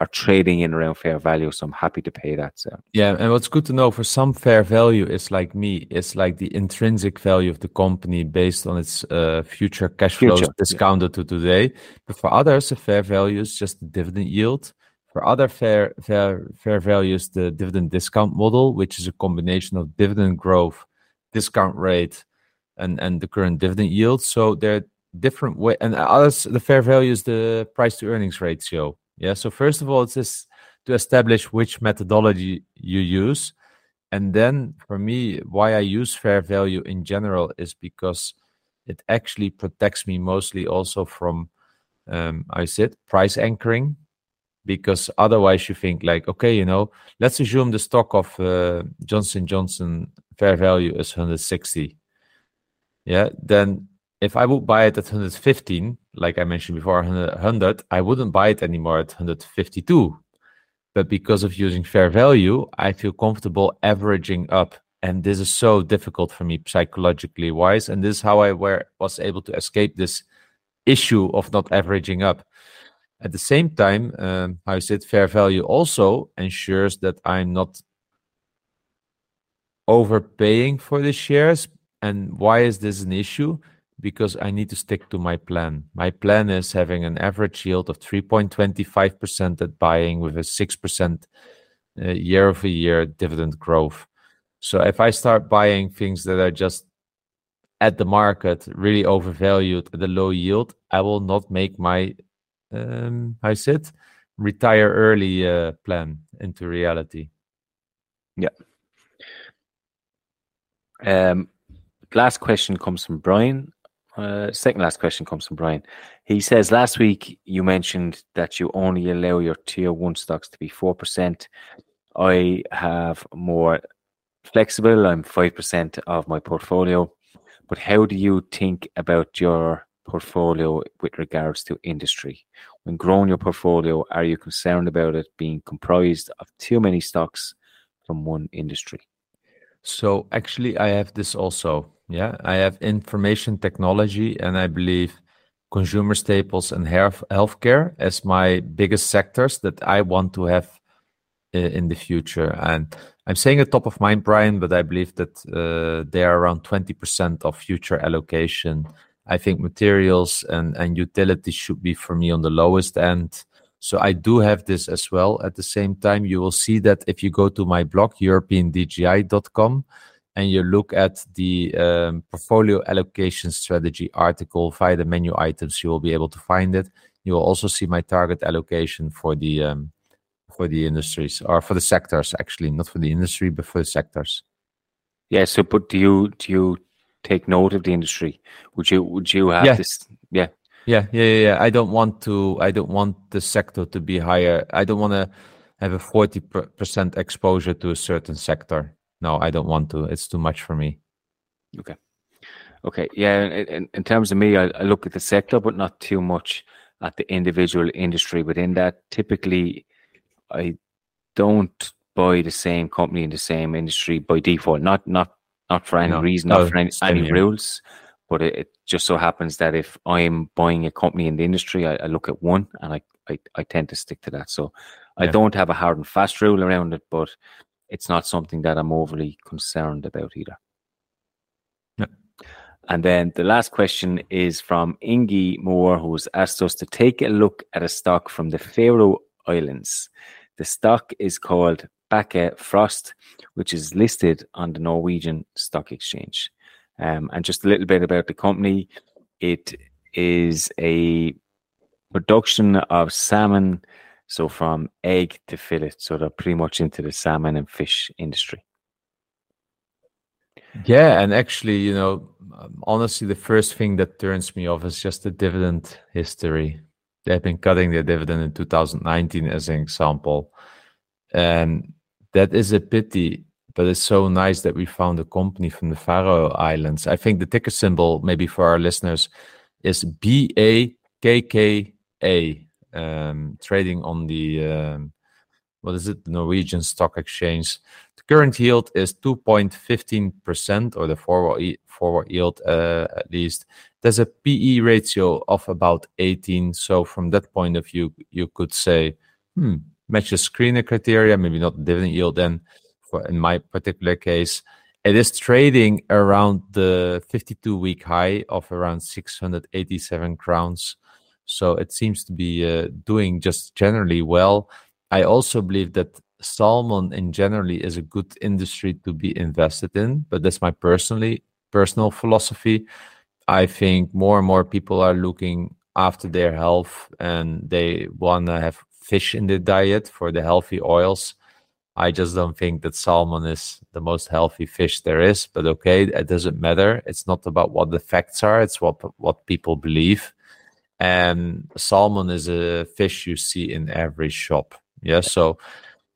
Speaker 1: are trading in around fair value, so I'm happy to pay that. So
Speaker 2: Yeah, and what's good to know for some fair value is like me, it's like the intrinsic value of the company based on its uh, future cash flows
Speaker 1: Future, yeah.
Speaker 2: discounted to today. But for others, a fair value is just the dividend yield. For other fair fair fair value is the dividend discount model, which is a combination of dividend growth, discount rate, and and the current dividend yield. So there are different way, and others the fair value is the price to earnings ratio. Yeah. So first of all, it's just to establish which methodology you use. And then for me, why I use fair value in general is because it actually protects me mostly also from, um, I said, price anchoring. Because otherwise, you think like, okay, you know, let's assume the stock of uh, Johnson Johnson fair value is 160. Yeah, then if I would buy it at 115, like I mentioned before, 100, I wouldn't buy it anymore at 152 but because of using fair value, I feel comfortable averaging up. And this is so difficult for me psychologically wise. And this is how I were, was able to escape this issue of not averaging up. At the same time, um, how I said, fair value also ensures that I'm not overpaying for the shares And why is this an issue? Because I need to stick to my plan. My plan is having an average yield of 3.25% at buying with a 6% uh, year over year dividend growth. So if I start buying things that are just at the market, really overvalued at a low yield, I will not make my, um, I said, retire early uh, plan into reality.
Speaker 1: Yeah. Um, last question comes from Brian. Uh, second last question comes from Brian. He says last week you mentioned that you only allow your tier one stocks to be four percent. I have more flexible. I'm five percent of my portfolio. But how do you think about your portfolio with regards to industry? When growing your portfolio, are you concerned about it being comprised of too many stocks from one industry?
Speaker 2: So actually, I have this also. Yeah, I have information technology, and I believe consumer staples and health healthcare as my biggest sectors that I want to have uh, in the future. And I'm saying at top of mind, Brian, but I believe that uh, they are around 20% of future allocation. I think materials and, and utilities should be for me on the lowest end. So I do have this as well. At the same time, you will see that if you go to my blog, europeandgi.com, and you look at the um, portfolio allocation strategy article via the menu items, you will be able to find it. You will also see my target allocation for the um, for the industries or for the sectors, actually, not for the industry, but for the sectors.
Speaker 1: Yeah. So, but do you do you take note of the industry? Would you would you have
Speaker 2: yeah.
Speaker 1: this? Yeah.
Speaker 2: Yeah, yeah, yeah. I don't want to. I don't want the sector to be higher. I don't want to have a forty percent exposure to a certain sector. No, I don't want to. It's too much for me.
Speaker 1: Okay. Okay. Yeah. In, in terms of me, I, I look at the sector, but not too much at the individual industry within that. Typically, I don't buy the same company in the same industry by default. Not not not for any no, reason, not for any, any rules. But it, it, just so happens that if I'm buying a company in the industry, I, I look at one and I, I, I, tend to stick to that. So yeah. I don't have a hard and fast rule around it, but it's not something that I'm overly concerned about either. Yeah. And then the last question is from Ingi Moore, who's asked us to take a look at a stock from the Faroe Islands. The stock is called Bakkafrost, which is listed on the Norwegian Stock Exchange. Um, and just a little bit about the company. It is a production of salmon, so from egg to fillet. So they're pretty much into the salmon and fish industry.
Speaker 2: Yeah, and actually, you know, honestly, the first thing that turns me off is just the dividend history. They've been cutting their dividend in 2019, as an example, and that is a pity but it's so nice that we found a company from the Faroe Islands. I think the ticker symbol, maybe for our listeners, is B A K K A, um, trading on the um, what is it, the Norwegian Stock Exchange. The current yield is 2.15%, or the forward, forward yield uh, at least. There's a PE ratio of about 18. So, from that point of view, you could say, hmm, matches screener criteria, maybe not dividend yield then for in my particular case, it is trading around the 52 week high of around 687 crowns. So it seems to be uh, doing just generally well. I also believe that salmon in generally is a good industry to be invested in, but that's my personally personal philosophy. I think more and more people are looking after their health and they want to have fish in the diet for the healthy oils. I just don't think that salmon is the most healthy fish there is. But okay, it doesn't matter. It's not about what the facts are. It's what what people believe. And salmon is a fish you see in every shop. Yeah. So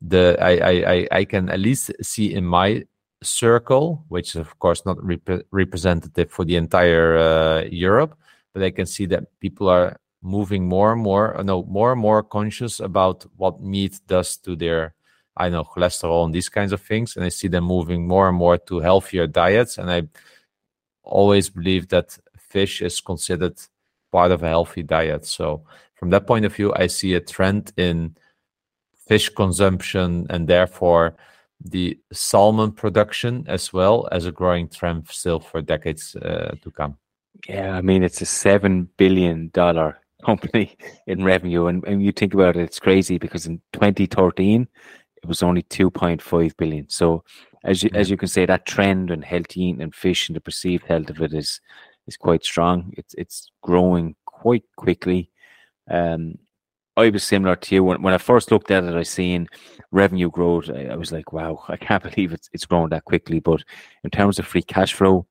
Speaker 2: the I I I can at least see in my circle, which is of course not rep- representative for the entire uh, Europe, but I can see that people are moving more and more, no, more and more conscious about what meat does to their I know cholesterol and these kinds of things, and I see them moving more and more to healthier diets. And I always believe that fish is considered part of a healthy diet. So from that point of view, I see a trend in fish consumption, and therefore the salmon production as well as a growing trend still for decades uh, to come.
Speaker 1: Yeah, I mean it's a seven billion dollar company in revenue, and, and you think about it, it's crazy because in 2013 it was only 2.5 billion. So as you as you can say, that trend in healthy eating and fish and the perceived health of it is is quite strong. It's it's growing quite quickly. Um, I was similar to you when, when I first looked at it. I seen revenue growth. I, I was like, wow, I can't believe it's it's growing that quickly. But in terms of free cash flow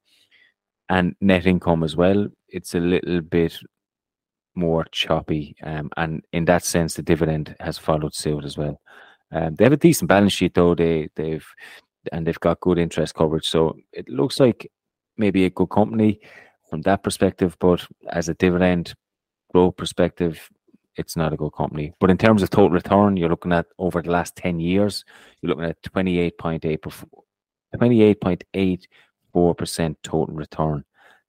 Speaker 1: and net income as well, it's a little bit more choppy. Um, and in that sense, the dividend has followed suit as well. Um, they have a decent balance sheet though. They they've and they've got good interest coverage. So it looks like maybe a good company from that perspective. But as a dividend growth perspective, it's not a good company. But in terms of total return, you're looking at over the last 10 years, you're looking at 28.8 28.84% total return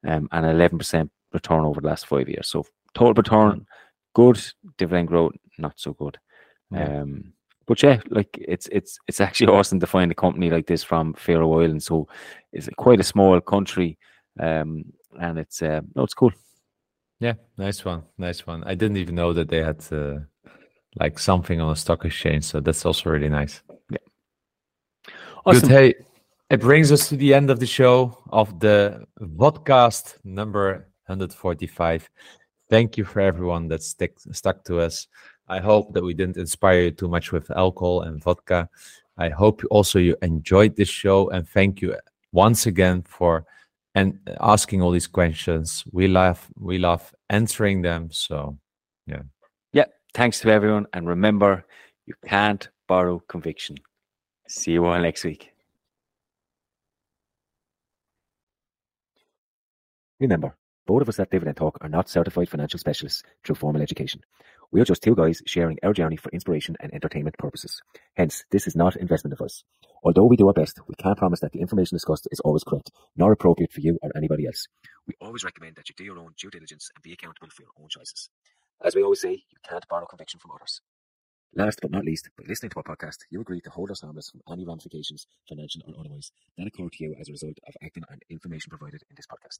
Speaker 1: um, and 11% return over the last five years. So total return, good, dividend growth, not so good. Yeah. Um, but yeah, like it's it's it's actually awesome to find a company like this from Faroe Islands. So it's quite a small country, um, and it's uh, no, it's cool.
Speaker 2: Yeah, nice one, nice one. I didn't even know that they had uh, like something on a stock exchange, so that's also really nice.
Speaker 1: Yeah.
Speaker 2: Awesome. Good. Hey, it brings us to the end of the show of the podcast number 145. Thank you for everyone that stick, stuck to us. I hope that we didn't inspire you too much with alcohol and vodka. I hope also you enjoyed this show and thank you once again for and asking all these questions. We love we love answering them. So yeah.
Speaker 1: Yeah. Thanks to everyone. And remember, you can't borrow conviction. See you all next week. Remember, both of us that at and Talk are not certified financial specialists through formal education. We are just two guys sharing our journey for inspiration and entertainment purposes. Hence, this is not investment advice. Although we do our best, we can't promise that the information discussed is always correct, nor appropriate for you or anybody else. We always recommend that you do your own due diligence and be accountable for your own choices. As we always say, you can't borrow conviction from others. Last but not least, by listening to our podcast, you agree to hold us harmless from any ramifications, financial or otherwise, that occur to you as a result of acting on information provided in this podcast.